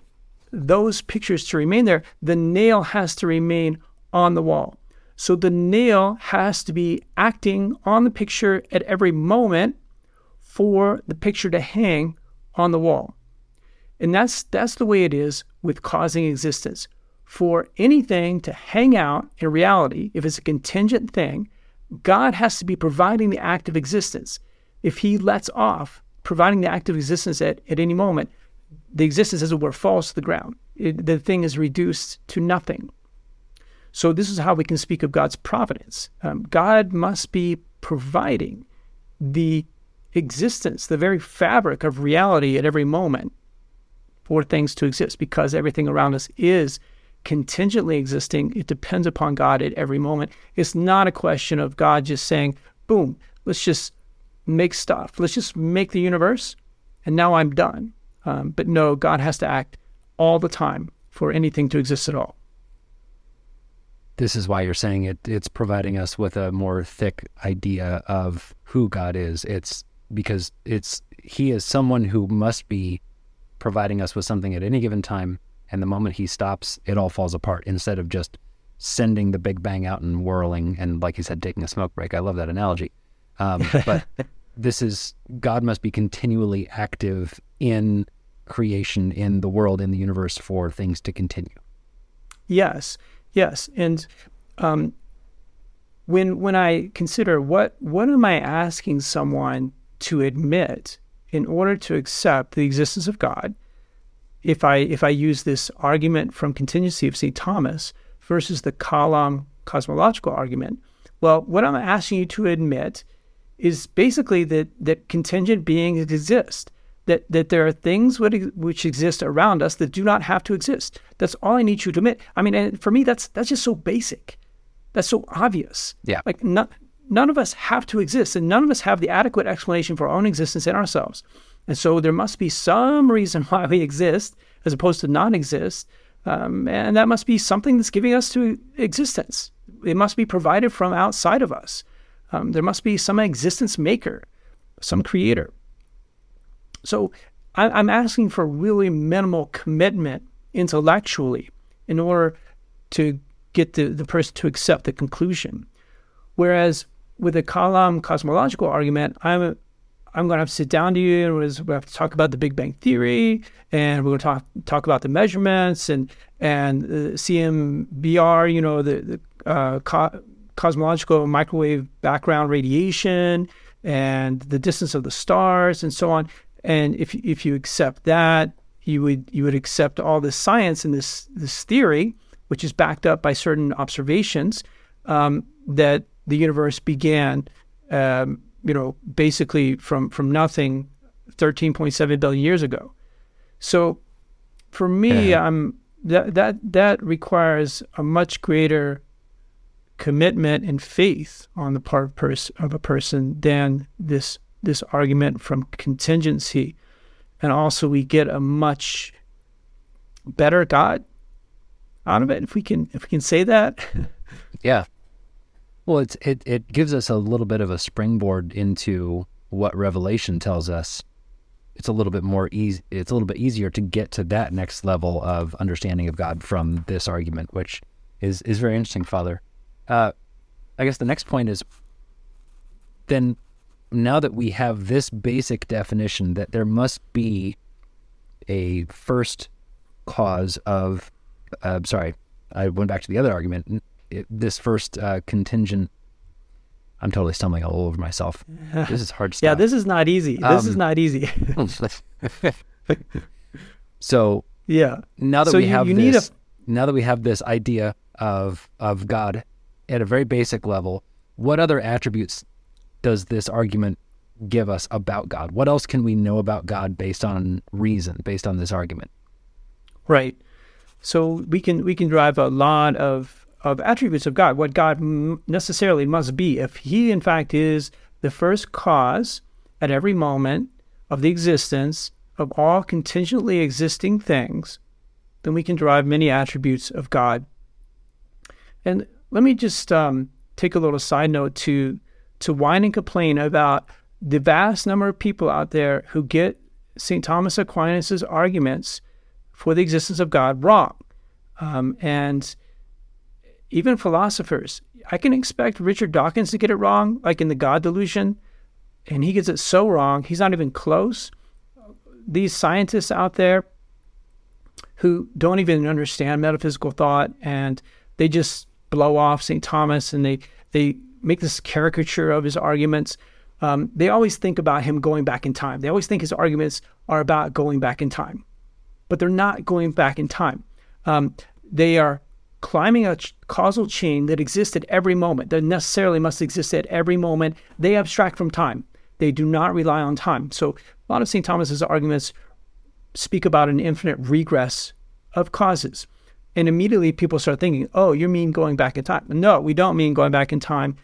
Speaker 3: those pictures to remain there, the nail has to remain on the wall. So the nail has to be acting on the picture at every moment for the picture to hang on the wall. And that's that's the way it is with causing existence. For anything to hang out in reality, if it's a contingent thing, God has to be providing the act of existence. If he lets off providing the act of existence at, at any moment, the existence, as it were, falls to the ground. It, the thing is reduced to nothing. So, this is how we can speak of God's providence. Um, God must be providing the existence, the very fabric of reality at every moment for things to exist because everything around us is contingently existing. It depends upon God at every moment. It's not a question of God just saying, boom, let's just make stuff, let's just make the universe, and now I'm done. Um, but no, God has to act all the time for anything to exist at all
Speaker 2: this is why you're saying it it's providing us with a more thick idea of who God is. It's because it's he is someone who must be providing us with something at any given time, and the moment he stops, it all falls apart instead of just sending the Big Bang out and whirling and, like you said, taking a smoke break. I love that analogy. Um, <laughs> but this is God must be continually active in creation, in the world, in the universe for things to continue.
Speaker 3: Yes, yes, and um, when when I consider what what am I asking someone to admit in order to accept the existence of God, if I if I use this argument from contingency of St. Thomas versus the Kalam cosmological argument, well, what I'm asking you to admit is basically that that contingent beings exist. That that there are things which exist around us that do not have to exist. That's all I need you to admit. I mean, and for me, that's that's just so basic. That's so obvious.
Speaker 2: Yeah.
Speaker 3: Like not, none of us have to exist, and none of us have the adequate explanation for our own existence in ourselves. And so there must be some reason <laughs> why we exist as opposed to non exist. Um, and that must be something that's giving us to existence. It must be provided from outside of us. Um, there must be some existence maker, some creator. So I, I'm asking for really minimal commitment intellectually in order to get the, the person to accept the conclusion. Whereas with the Kalam cosmological argument, I'm I'm going to have to sit down to you and we're going to have to talk about the Big Bang theory, and we're going to talk talk about the measurements and and the CMBR, you know, the, the uh, co- cosmological microwave background radiation and the distance of the stars and so on. And if if you accept that, you would you would accept all this science and this this theory, which is backed up by certain observations um, that the universe began. Um, you know, basically from from nothing 13.7 billion years ago. So for me. I'm um, that that that requires a much greater commitment and faith on the part of, pers- of a person than this this argument from contingency, and also we get a much better God out of it if we can if we can say that. <laughs>
Speaker 2: yeah, well, it's it it gives us a little bit of a springboard into what Revelation tells us. It's a little bit more easy. It's a little bit easier to get to that next level of understanding of God from this argument, which is is very interesting, Father. Uh, I guess the next point is then now that we have this basic definition that there must be a first cause of, uh, sorry, I went back to the other argument it, this first uh, contingent. I'm totally stumbling all over myself. <laughs> This is hard stuff.
Speaker 3: yeah, this is not easy. This um, is not easy. <laughs>
Speaker 2: so
Speaker 3: yeah,
Speaker 2: now that so we you, have you this, a... now that we have this idea of of God at a very basic level, what other attributes does this argument give us about God? What else can we know about God based on reason, based on this argument?
Speaker 3: Right. So we can we can drive a lot of of attributes of God, what God necessarily must be. If He, in fact, is the first cause at every moment of the existence of all contingently existing things, then we can derive many attributes of God. And let me just um, take a little side note to to whine and complain about the vast number of people out there who get St. Thomas Aquinas's arguments for the existence of God wrong. Um, and even philosophers. I can expect Richard Dawkins to get it wrong, like in the God delusion, and he gets it so wrong, he's not even close. These scientists out there who don't even understand metaphysical thought and they just blow off St. Thomas and they, they make this caricature of his arguments. Um, they always think about him going back in time. They always think his arguments are about going back in time, but they're not going back in time. Um, they are climbing a ch- causal chain that exists at every moment, that necessarily must exist at every moment. They abstract from time. They do not rely on time. So a lot of St. Thomas's arguments speak about an infinite regress of causes. And immediately people start thinking, oh, you mean going back in time. No, we don't mean going back in time.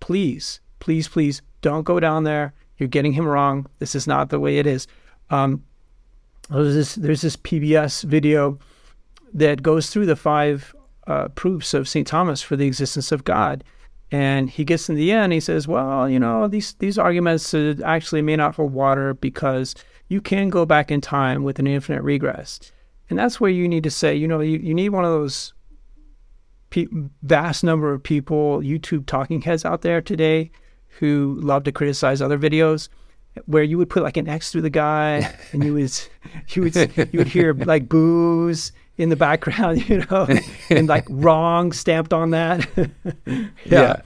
Speaker 3: Please, please, please don't go down there. You're getting him wrong. This is not the way it is. Um, there's this, there's this PBS video that goes through the five uh, proofs of St. Thomas for the existence of God. And he gets in the end, he says, well, you know, these, these arguments uh, actually may not hold water because you can go back in time with an infinite regress. And that's where you need to say, you know, you, you need one of those pe- vast number of people, YouTube talking heads out there today who love to criticize other videos where you would put like an X through the guy <laughs> and you would you would you would hear like boos in the background, <laughs> you know, <laughs> and like wrong stamped on that. <laughs> yeah. yeah.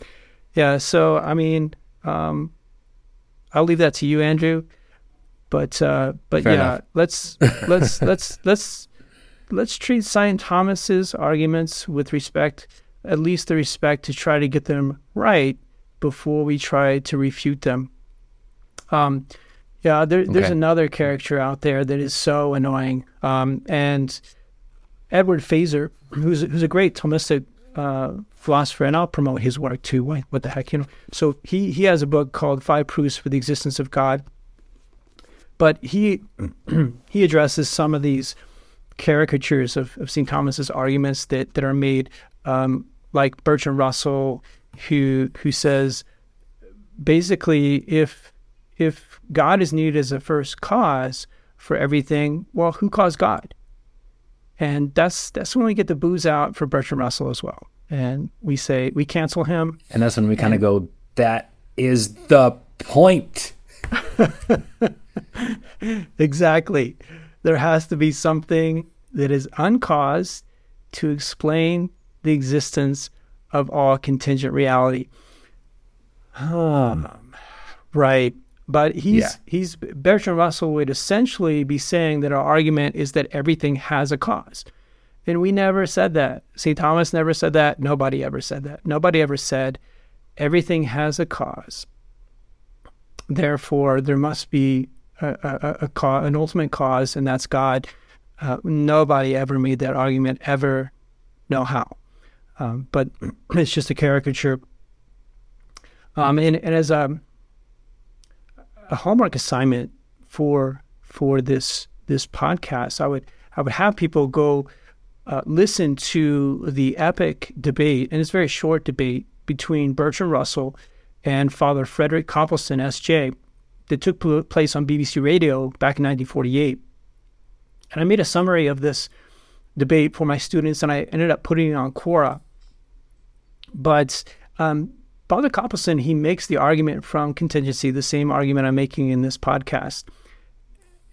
Speaker 3: yeah. So I mean, um, I'll leave that to you, Andrew. But uh, but Fair yeah, enough. let's let's let's let's let's treat St. Thomas's arguments with respect, at least the respect to try to get them right before we try to refute them. Um, yeah, there, there's another character out there that is so annoying. Um, and Edward Feser, who's who's a great Thomistic uh, philosopher, and I'll promote his work too. What, what the heck, you know? So he he has a book called Five Proofs for the Existence of God. But he <clears throat> he addresses some of these caricatures of, of St. Thomas's arguments that, that are made, um, like Bertrand Russell, who who says basically if if God is needed as a first cause for everything, well, who caused God? And that's that's when we get the boos out for Bertrand Russell as well. And we say we cancel him.
Speaker 2: And that's when we kind of go, that is the point. <laughs>
Speaker 3: exactly. There has to be something that is uncaused to explain the existence of all contingent reality. Um, right. But he's yeah. he's Bertrand Russell would essentially be saying that our argument is that everything has a cause. And we never said that. St. Thomas never said that. Nobody ever said that. Nobody ever said everything has a cause. Therefore, there must be a, a, a cause, an ultimate cause, and that's God. Uh, nobody ever made that argument ever. know how. Um, but <clears throat> it's just a caricature. Um, and, and as a a homework assignment for for this this podcast, I would I would have people go uh, listen to the epic debate, and it's a very short debate between Bertrand Russell and Father Frederick Copleston, S.J., that took place on BBC Radio back in 1948. And I made a summary of this debate for my students, and I ended up putting it on Quora. But um, Father Copleston, he makes the argument from contingency, the same argument I'm making in this podcast.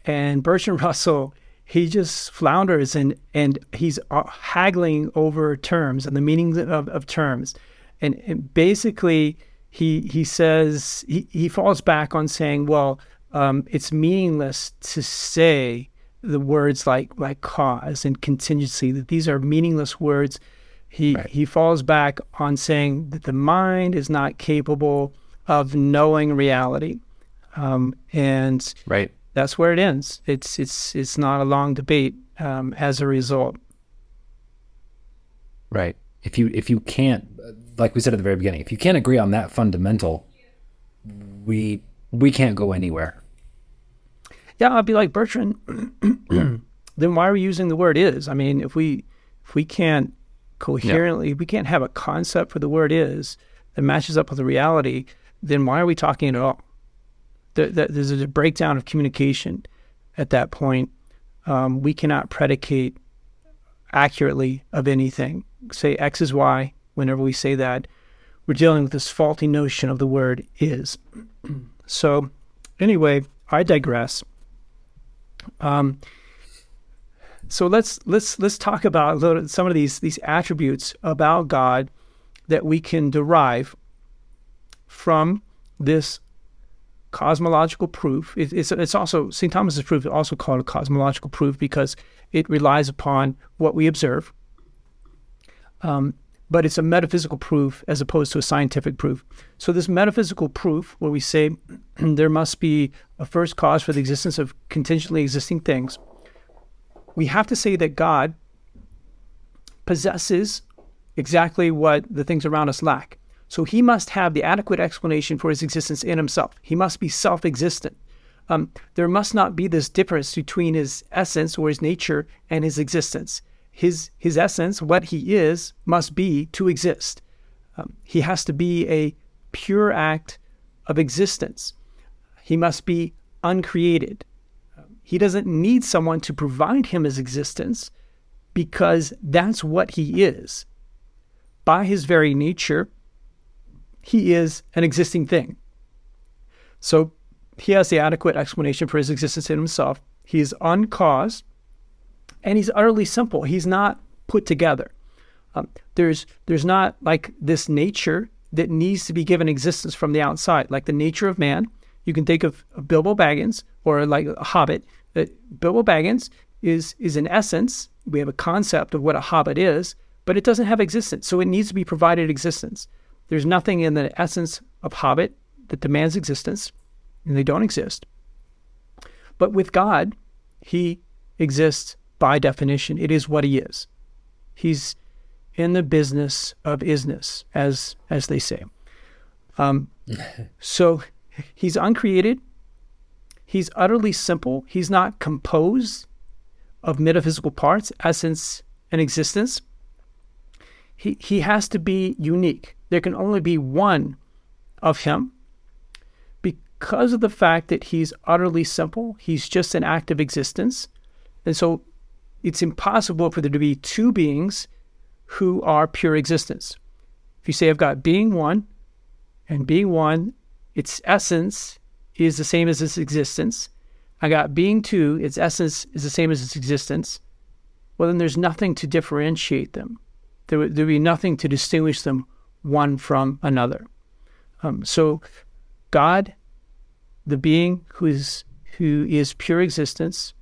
Speaker 3: And Bertrand <laughs> Russell, he just flounders and, and he's uh, haggling over terms and the meanings of, of terms. And, and basically, he, he says, he, he falls back on saying, well, um, it's meaningless to say the words like, like cause and contingency, that these are meaningless words he right. he falls back on saying that the mind is not capable of knowing reality, um, and
Speaker 2: right.
Speaker 3: that's where it ends. It's it's it's not a long debate um, as a result.
Speaker 2: Right. If you if you can't, like we said at the very beginning, if you can't agree on that fundamental, we we can't go anywhere.
Speaker 3: Yeah, I'd be like Bertrand. <clears throat> then why are we using the word is? I mean, if we if we can't coherently, we can't have a concept for the word is that matches up with the reality, then why are we talking at all? There, there's a breakdown of communication at that point. Um, we cannot predicate accurately of anything. Say X is Y whenever we say that. We're dealing with this faulty notion of the word is. <clears throat> so, anyway, I digress. Um, so let's let's let's talk about some of these these attributes about God that we can derive from this cosmological proof. It, it's it's also St. Thomas's proof is also called a cosmological proof because it relies upon what we observe. Um, but it's a metaphysical proof as opposed to a scientific proof. So this metaphysical proof, where we say <clears throat> there must be a first cause for the existence of contingently existing things, we have to say that God possesses exactly what the things around us lack. So he must have the adequate explanation for his existence in himself. He must be self existent. Um, there must not be this difference between his essence or his nature and his existence. His, his essence, what he is, must be to exist. Um, he has to be a pure act of existence. He must be uncreated. He doesn't need someone to provide him his existence because that's what he is. By his very nature, he is an existing thing. So he has the adequate explanation for his existence in himself. He is uncaused and he's utterly simple. He's not put together. Um, there's there's not like this nature that needs to be given existence from the outside, like the nature of man. You can think of, Bilbo Baggins or like a Hobbit. Uh, Bilbo Baggins is is in essence we have a concept of what a Hobbit is, but it doesn't have existence, so it needs to be provided existence. There's nothing in the essence of Hobbit that demands existence, and they don't exist. But with God, He exists by definition. It is what He is. He's in the business of isness, as as they say. Um, <laughs> so He's uncreated. He's utterly simple. He's not composed of metaphysical parts, essence, and existence. He, he has to be unique. There can only be one of him because of the fact that he's utterly simple. He's just an act of existence. And so it's impossible for there to be two beings who are pure existence. If you say, I've got being one, and being one, its essence is the same as its existence. I got being two, its essence is the same as its existence. Well, then there's nothing to differentiate them. There would, there be nothing to distinguish them one from another. Um, so, God, the being who is who is pure existence,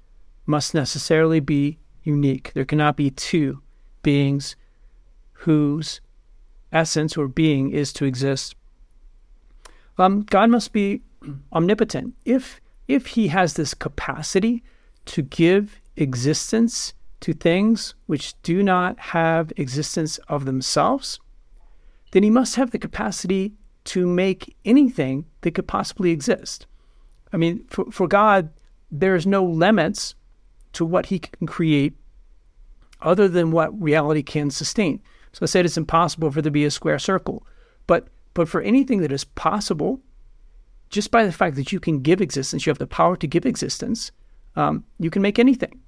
Speaker 3: must necessarily be unique. There cannot be two beings whose essence or being is to exist um, God must be omnipotent. If if He has this capacity to give existence to things which do not have existence of themselves, then He must have the capacity to make anything that could possibly exist. I mean, for, for God, there's no limits to what He can create other than what reality can sustain. So I said it's impossible for there to be a square circle. But but for anything that is possible, just by the fact that you can give existence, you have the power to give existence, um, you can make anything.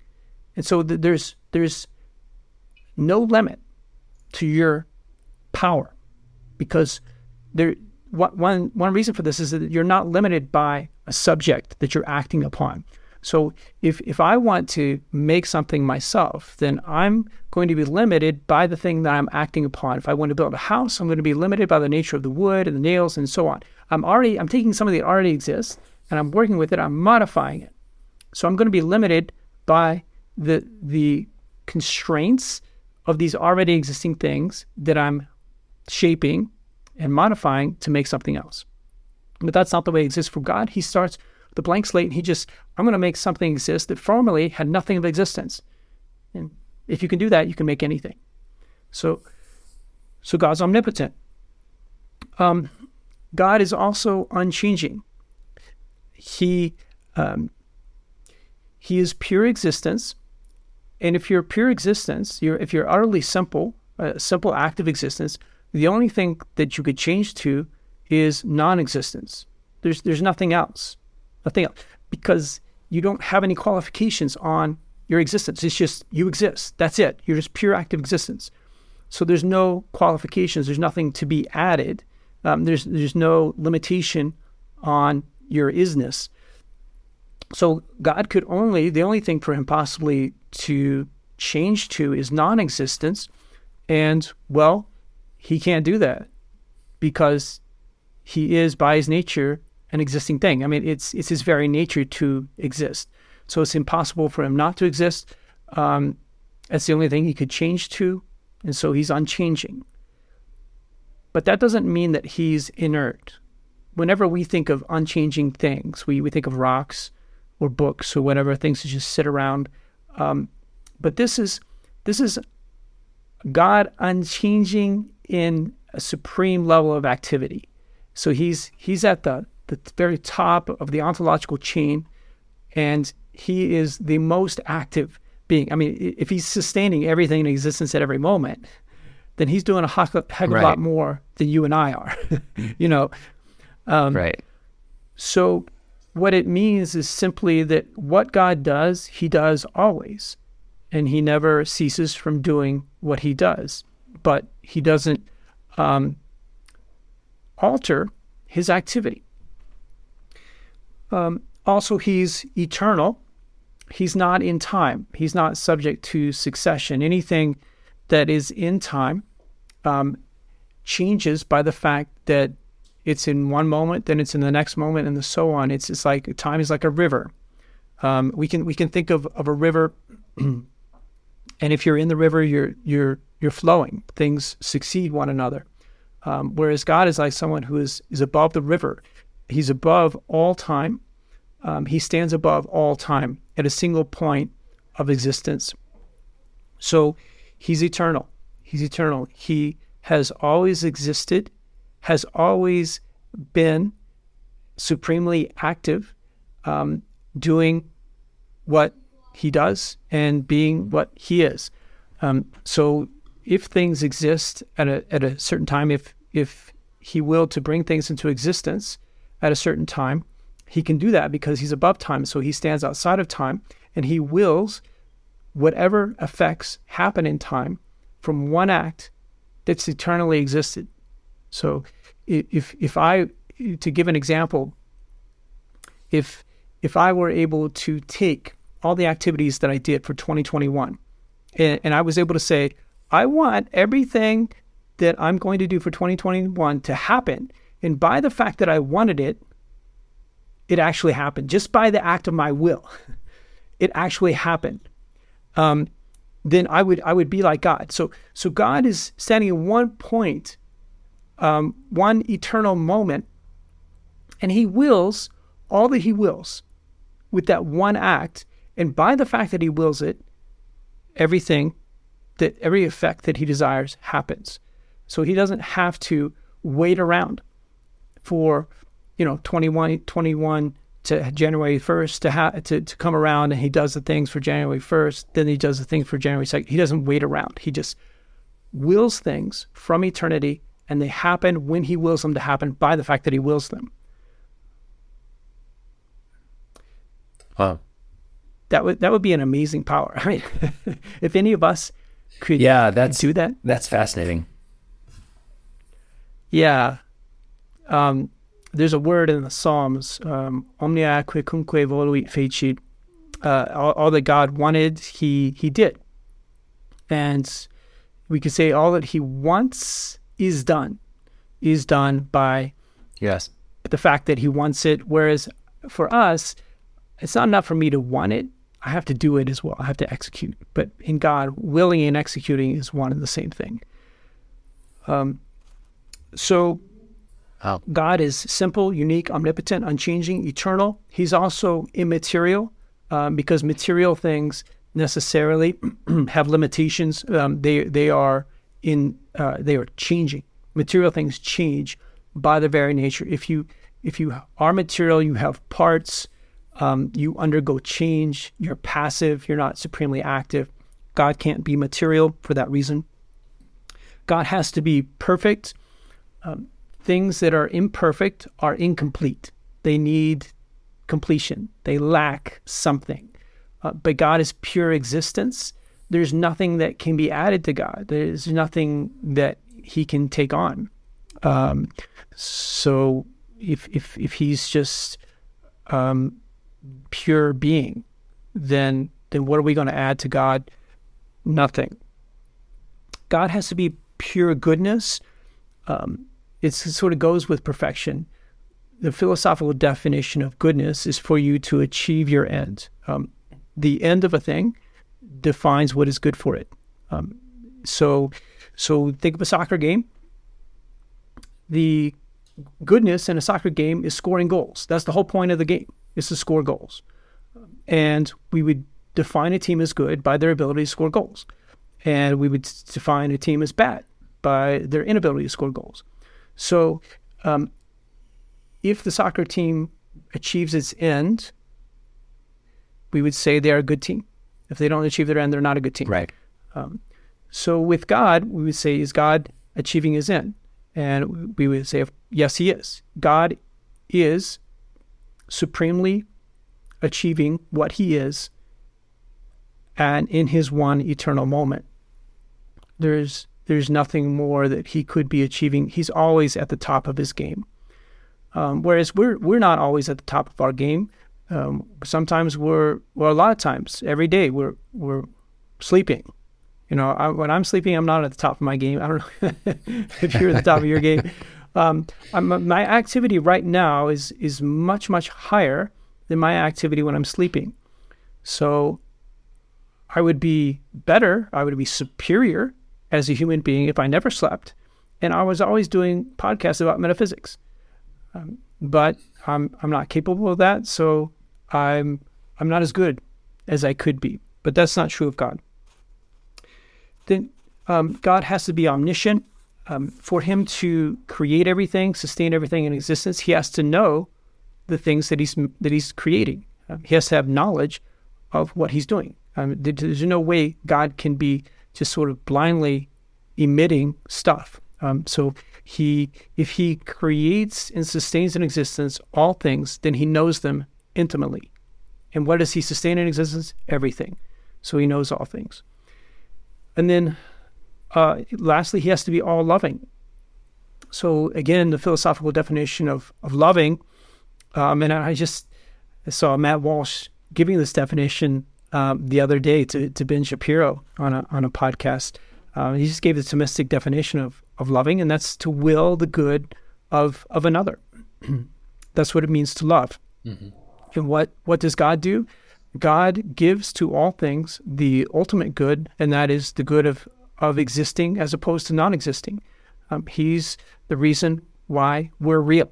Speaker 3: And so th- there's there's no limit to your power because there one one reason for this is that you're not limited by a subject that you're acting upon. So if if I want to make something myself, then I'm going to be limited by the thing that I'm acting upon. If I want to build a house, I'm going to be limited by the nature of the wood and the nails and so on. I'm already I'm taking something that already exists and I'm working with it, I'm modifying it. So I'm going to be limited by the the constraints of these already existing things that I'm shaping and modifying to make something else. But that's not the way it exists for God. He starts the blank slate and he just, I'm going to make something exist that formerly had nothing of existence. And if you can do that, you can make anything. So, so God's omnipotent. Um, God is also unchanging. He, um, he is pure existence. And if you're pure existence, you're, if you're utterly simple, a simple act of existence, the only thing that you could change to is non-existence. There's, there's nothing else nothing else, because you don't have any qualifications on your existence. It's just you exist. That's it. You're just pure active existence. So there's no qualifications. There's nothing to be added. Um, there's there's no limitation on your isness. So God could only the only thing for him possibly to change to is non-existence, and well, he can't do that because he is by his nature an existing thing. I mean, it's it's his very nature to exist. So it's impossible for him not to exist. Um, that's the only thing he could change to, and so he's unchanging. But that doesn't mean that he's inert. Whenever we think of unchanging things, we, we think of rocks or books or whatever things that just sit around. Um, but this is this is God unchanging in a supreme level of activity. So he's he's at the the very top of the ontological chain, and he is the most active being. I mean, if he's sustaining everything in existence at every moment, then he's doing a heck of a right. lot more than you and I are. <laughs> you know,
Speaker 2: um, right?
Speaker 3: So, what it means is simply that what God does, he does always. And he never ceases from doing what he does. But he doesn't um, alter his activity. Um, also, he's eternal. He's not in time. He's not subject to succession. Anything that is in time um, changes by the fact that it's in one moment, then it's in the next moment, and so on. It's just like time is like a river. Um, we can we can think of, of a river, <clears throat> and if you're in the river, you're you're you're flowing. Things succeed one another. Um, whereas God is like someone who is is above the river. He's above all time. Um, he stands above all time at a single point of existence. So he's eternal. He's eternal. He has always existed has always been supremely active, um, doing what he does and being what he is. Um, so if things exist at a at a certain time, if if he willed to bring things into existence at a certain time, he can do that because he's above time. So he stands outside of time and he wills whatever effects happen in time from one act that's eternally existed. So if if I to give an example, if if I were able to take all the activities that I did for 2021 and, and I was able to say, I want everything that I'm going to do for 2021 to happen. And by the fact that I wanted it, it actually happened. Just by the act of my will, <laughs> it actually happened. Um, then I would I would be like God. So so God is standing at one point um, one eternal moment, and he wills all that he wills with that one act. And by the fact that he wills it, everything that every effect that he desires happens. So he doesn't have to wait around for, you know, 21, 21 to January 1st to, ha- to, to come around and he does the things for January 1st, then he does the things for January 2nd. He doesn't wait around. He just wills things from eternity and they happen when he wills them to happen by the fact that he wills them.
Speaker 2: Wow.
Speaker 3: That would that would be an amazing power. <laughs> I mean, if any of us could
Speaker 2: yeah, that's,
Speaker 3: do that.
Speaker 2: That's fascinating.
Speaker 3: Yeah. Um, there's a word in the Psalms, um, omnia quicumque voluit fecit. Uh, all, all that God wanted, he he did. And we could say all that he wants is done, is done by
Speaker 2: yes
Speaker 3: the fact that he wants it. Whereas for us, it's not enough for me to want it. I have to do it as well. I have to execute. But in God, willing and executing is one and the same thing. Um, so God is simple, unique, omnipotent, unchanging, eternal. He's also immaterial um, because material things necessarily <clears throat> have limitations. Um, they they are in uh, they are changing. Material things change by their very nature. If you if you are material, you have parts. Um, you undergo change. You're passive. You're not supremely active. God can't be material for that reason. God has to be perfect. Um, things that are imperfect are incomplete. They need completion. They lack something. Uh, but God is pure existence there's nothing that can be added to God. There's nothing that He can take on. Um, so if if if He's just um, pure being, then then what are we going to add to God? Nothing. God has to be pure goodness. Um, it sort of goes with perfection. The philosophical definition of goodness is for you to achieve your end. Um, the end of a thing defines what is good for it. Um, so, so think of a soccer game. The goodness in a soccer game is scoring goals. That's the whole point of the game is to score goals. And we would define a team as good by their ability to score goals. And we would define a team as bad by their inability to score goals. So um, if the soccer team achieves its end, we would say they are a good team. If they don't achieve their end, they're not a good team.
Speaker 2: Right.
Speaker 3: Um, so with God, we would say, is God achieving his end? And we would say, yes, he is. God is supremely achieving what he is and in his one eternal moment. There's there's nothing more that he could be achieving. He's always at the top of his game. Um, whereas we're we're not always at the top of our game. Um, sometimes we're well, a lot of times every day we're we're sleeping. You know, I, when I'm sleeping, I'm not at the top of my game. I don't know <laughs> if you're at the top of your game. Um, my activity right now is is much much higher than my activity when I'm sleeping. So I would be better. I would be superior as a human being if I never slept, and I was always doing podcasts about metaphysics. Um, but I'm I'm not capable of that, so I'm I'm not as good as I could be. But that's not true of God. Then um, God has to be omniscient. Um, for Him to create everything, sustain everything in existence, He has to know the things that He's that He's creating. Um, he has to have knowledge of what He's doing. Um, there's no way God can be just sort of blindly emitting stuff. Um, so he, if he creates and sustains in existence all things, then he knows them intimately. And what does he sustain in existence? Everything. So he knows all things. And then, uh, lastly, he has to be all loving. So again, the philosophical definition of of loving, um, and I just saw Matt Walsh giving this definition um, the other day to, to Ben Shapiro on a on a podcast. Uh, he just gave the Thomistic definition of, of loving, and that's to will the good of of another. <clears throat> that's what it means to love. Mm-hmm. And what what does God do? God gives to all things the ultimate good, and that is the good of of existing as opposed to non-existing. Um, he's the reason why we're real,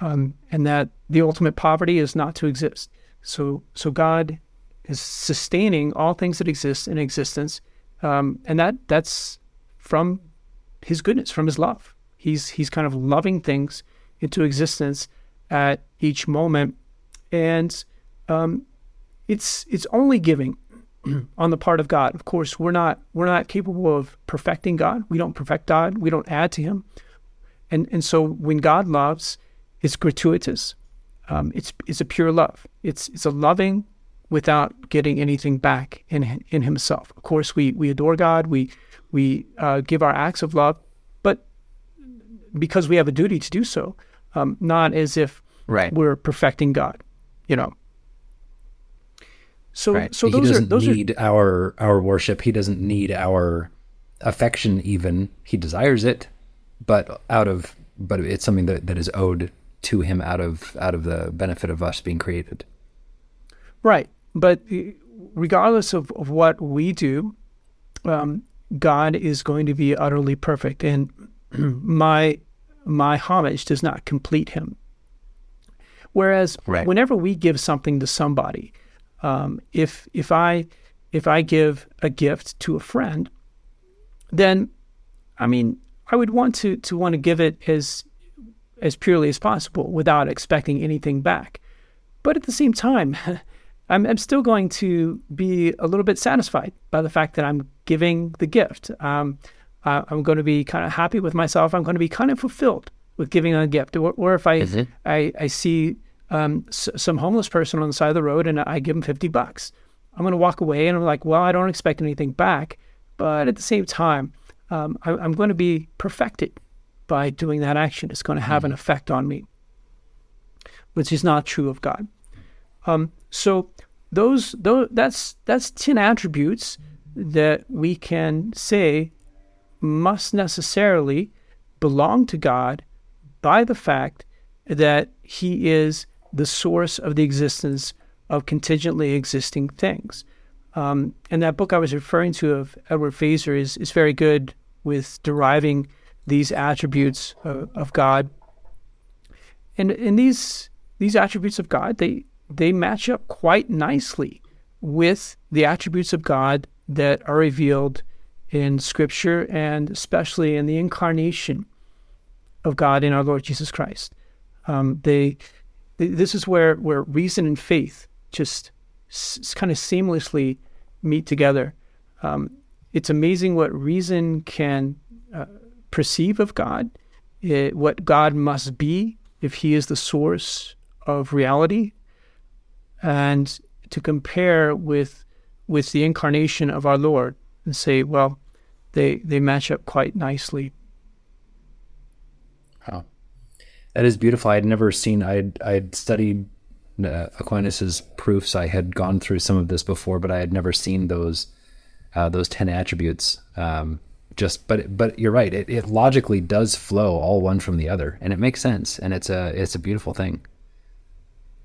Speaker 3: um, and that the ultimate poverty is not to exist. So so God is sustaining all things that exist in existence um, and that that's from his goodness, from his love. He's he's kind of loving things into existence at each moment, and um, it's it's only giving <clears throat> on the part of God. Of course, we're not we're not capable of perfecting God. We don't perfect God. We don't add to Him, and and so when God loves, it's gratuitous. Um, it's it's a pure love. It's it's a loving without getting anything back in in himself. Of course, we we adore God, we we uh, give our acts of love, but because we have a duty to do so, um, not as if
Speaker 2: right.
Speaker 3: we're perfecting God, you know.
Speaker 2: So right. so those he doesn't are, those need are... our our worship. He doesn't need our affection. Even he desires it, but out of but it's something that, that is owed to him out of out of the benefit of us being created.
Speaker 3: Right. But regardless of, of what we do, um, God is going to be utterly perfect, and <clears throat> my my homage does not complete Him. Whereas, right. whenever we give something to somebody, um, if if I if I give a gift to a friend, then I mean I would want to to want to give it as as purely as possible without expecting anything back. But at the same time, <laughs> I'm, I'm still going to be a little bit satisfied by the fact that I'm giving the gift. Um, uh, I'm going to be kind of happy with myself. I'm going to be kind of fulfilled with giving a gift. Or, or if I, mm-hmm. I, I see um, s- some homeless person on the side of the road and I give him 50 bucks, I'm going to walk away and I'm like, well, I don't expect anything back. But at the same time, um, I, am going to be perfected by doing that action. It's going to have mm-hmm. an effect on me, which is not true of God. Um, so those, those that's that's ten attributes that we can say must necessarily belong to God by the fact that He is the source of the existence of contingently existing things. Um, and that book I was referring to of Edward Feser is, is very good with deriving these attributes of, of God. And, and these these attributes of God, they they match up quite nicely with the attributes of God that are revealed in Scripture and especially in the incarnation of God in our Lord Jesus Christ. Um, they, they, this is where, where reason and faith just s- kind of seamlessly meet together. Um, it's amazing what reason can uh, perceive of God, it, what God must be if He is the source of reality and to compare with with the incarnation of our Lord and say, well, they they match up quite nicely.
Speaker 2: Wow, that is beautiful. I had never seen. I'd I'd studied uh, Aquinas's proofs. I had gone through some of this before, but I had never seen those uh, those ten attributes. Um, just, but but you're right. It, it logically does flow all one from the other, and it makes sense, and it's a it's a beautiful thing.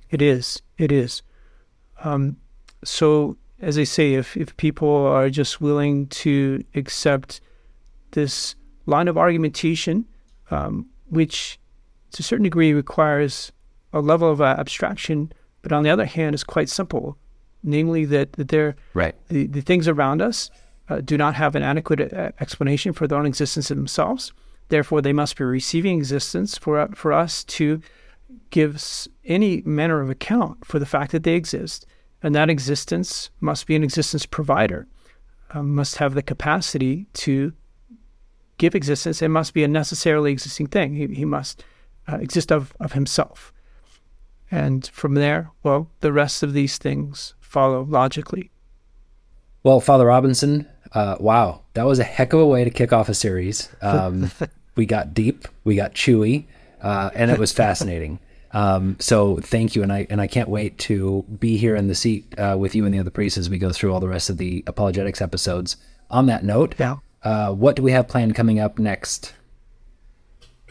Speaker 3: It is. It is. Um, so, as I say, if if people are just willing to accept this line of argumentation, um, which to a certain degree requires a level of uh, abstraction, but on the other hand is quite simple, namely that, that they're,
Speaker 2: right.
Speaker 3: the, the things around us uh, do not have an adequate uh, explanation for their own existence in themselves. Therefore, they must be receiving existence for, uh, for us to give any manner of account for the fact that they exist. And that existence must be an existence provider, um, must have the capacity to give existence. It must be a necessarily existing thing. He, he must uh, exist of, of himself. And from there, well, the rest of these things follow logically.
Speaker 2: Well, Father Robinson, uh, wow, that was a heck of a way to kick off a series. <laughs> Um, we got deep, we got chewy, uh, and it was fascinating. Um, so thank you, and I and I can't wait to be here in the seat uh, with you and the other priests as we go through all the rest of the apologetics episodes. On that note,
Speaker 3: yeah.
Speaker 2: Uh, what do we have planned coming up next?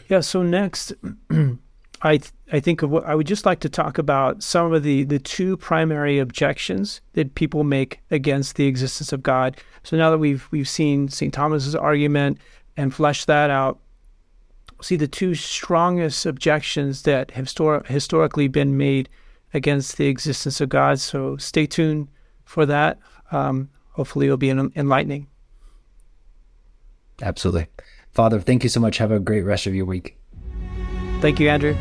Speaker 3: Yeah, so next, <clears throat> I th- I think of what I would just like to talk about some of the the two primary objections that people make against the existence of God. So now that we've we've seen St. Thomas's argument and fleshed that out, see the two strongest objections that have histor- historically been made against the existence of God. So stay tuned for that. Um, hopefully, it'll be enlightening.
Speaker 2: Absolutely. Father, thank you so much. Have a great rest of your week.
Speaker 3: Thank you, Andrew.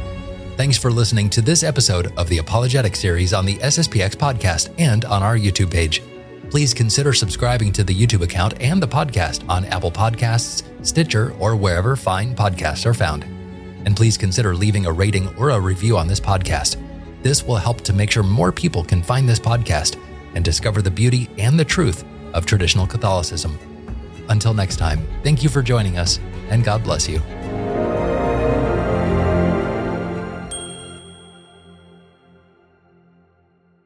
Speaker 1: Thanks for listening to this episode of the Apologetic series on the SSPX podcast and on our YouTube page. Please consider subscribing to the YouTube account and the podcast on Apple Podcasts, Stitcher, or wherever fine podcasts are found. And please consider leaving a rating or a review on this podcast. This will help to make sure more people can find this podcast and discover the beauty and the truth of traditional Catholicism. Until next time, thank you for joining us, and God bless you.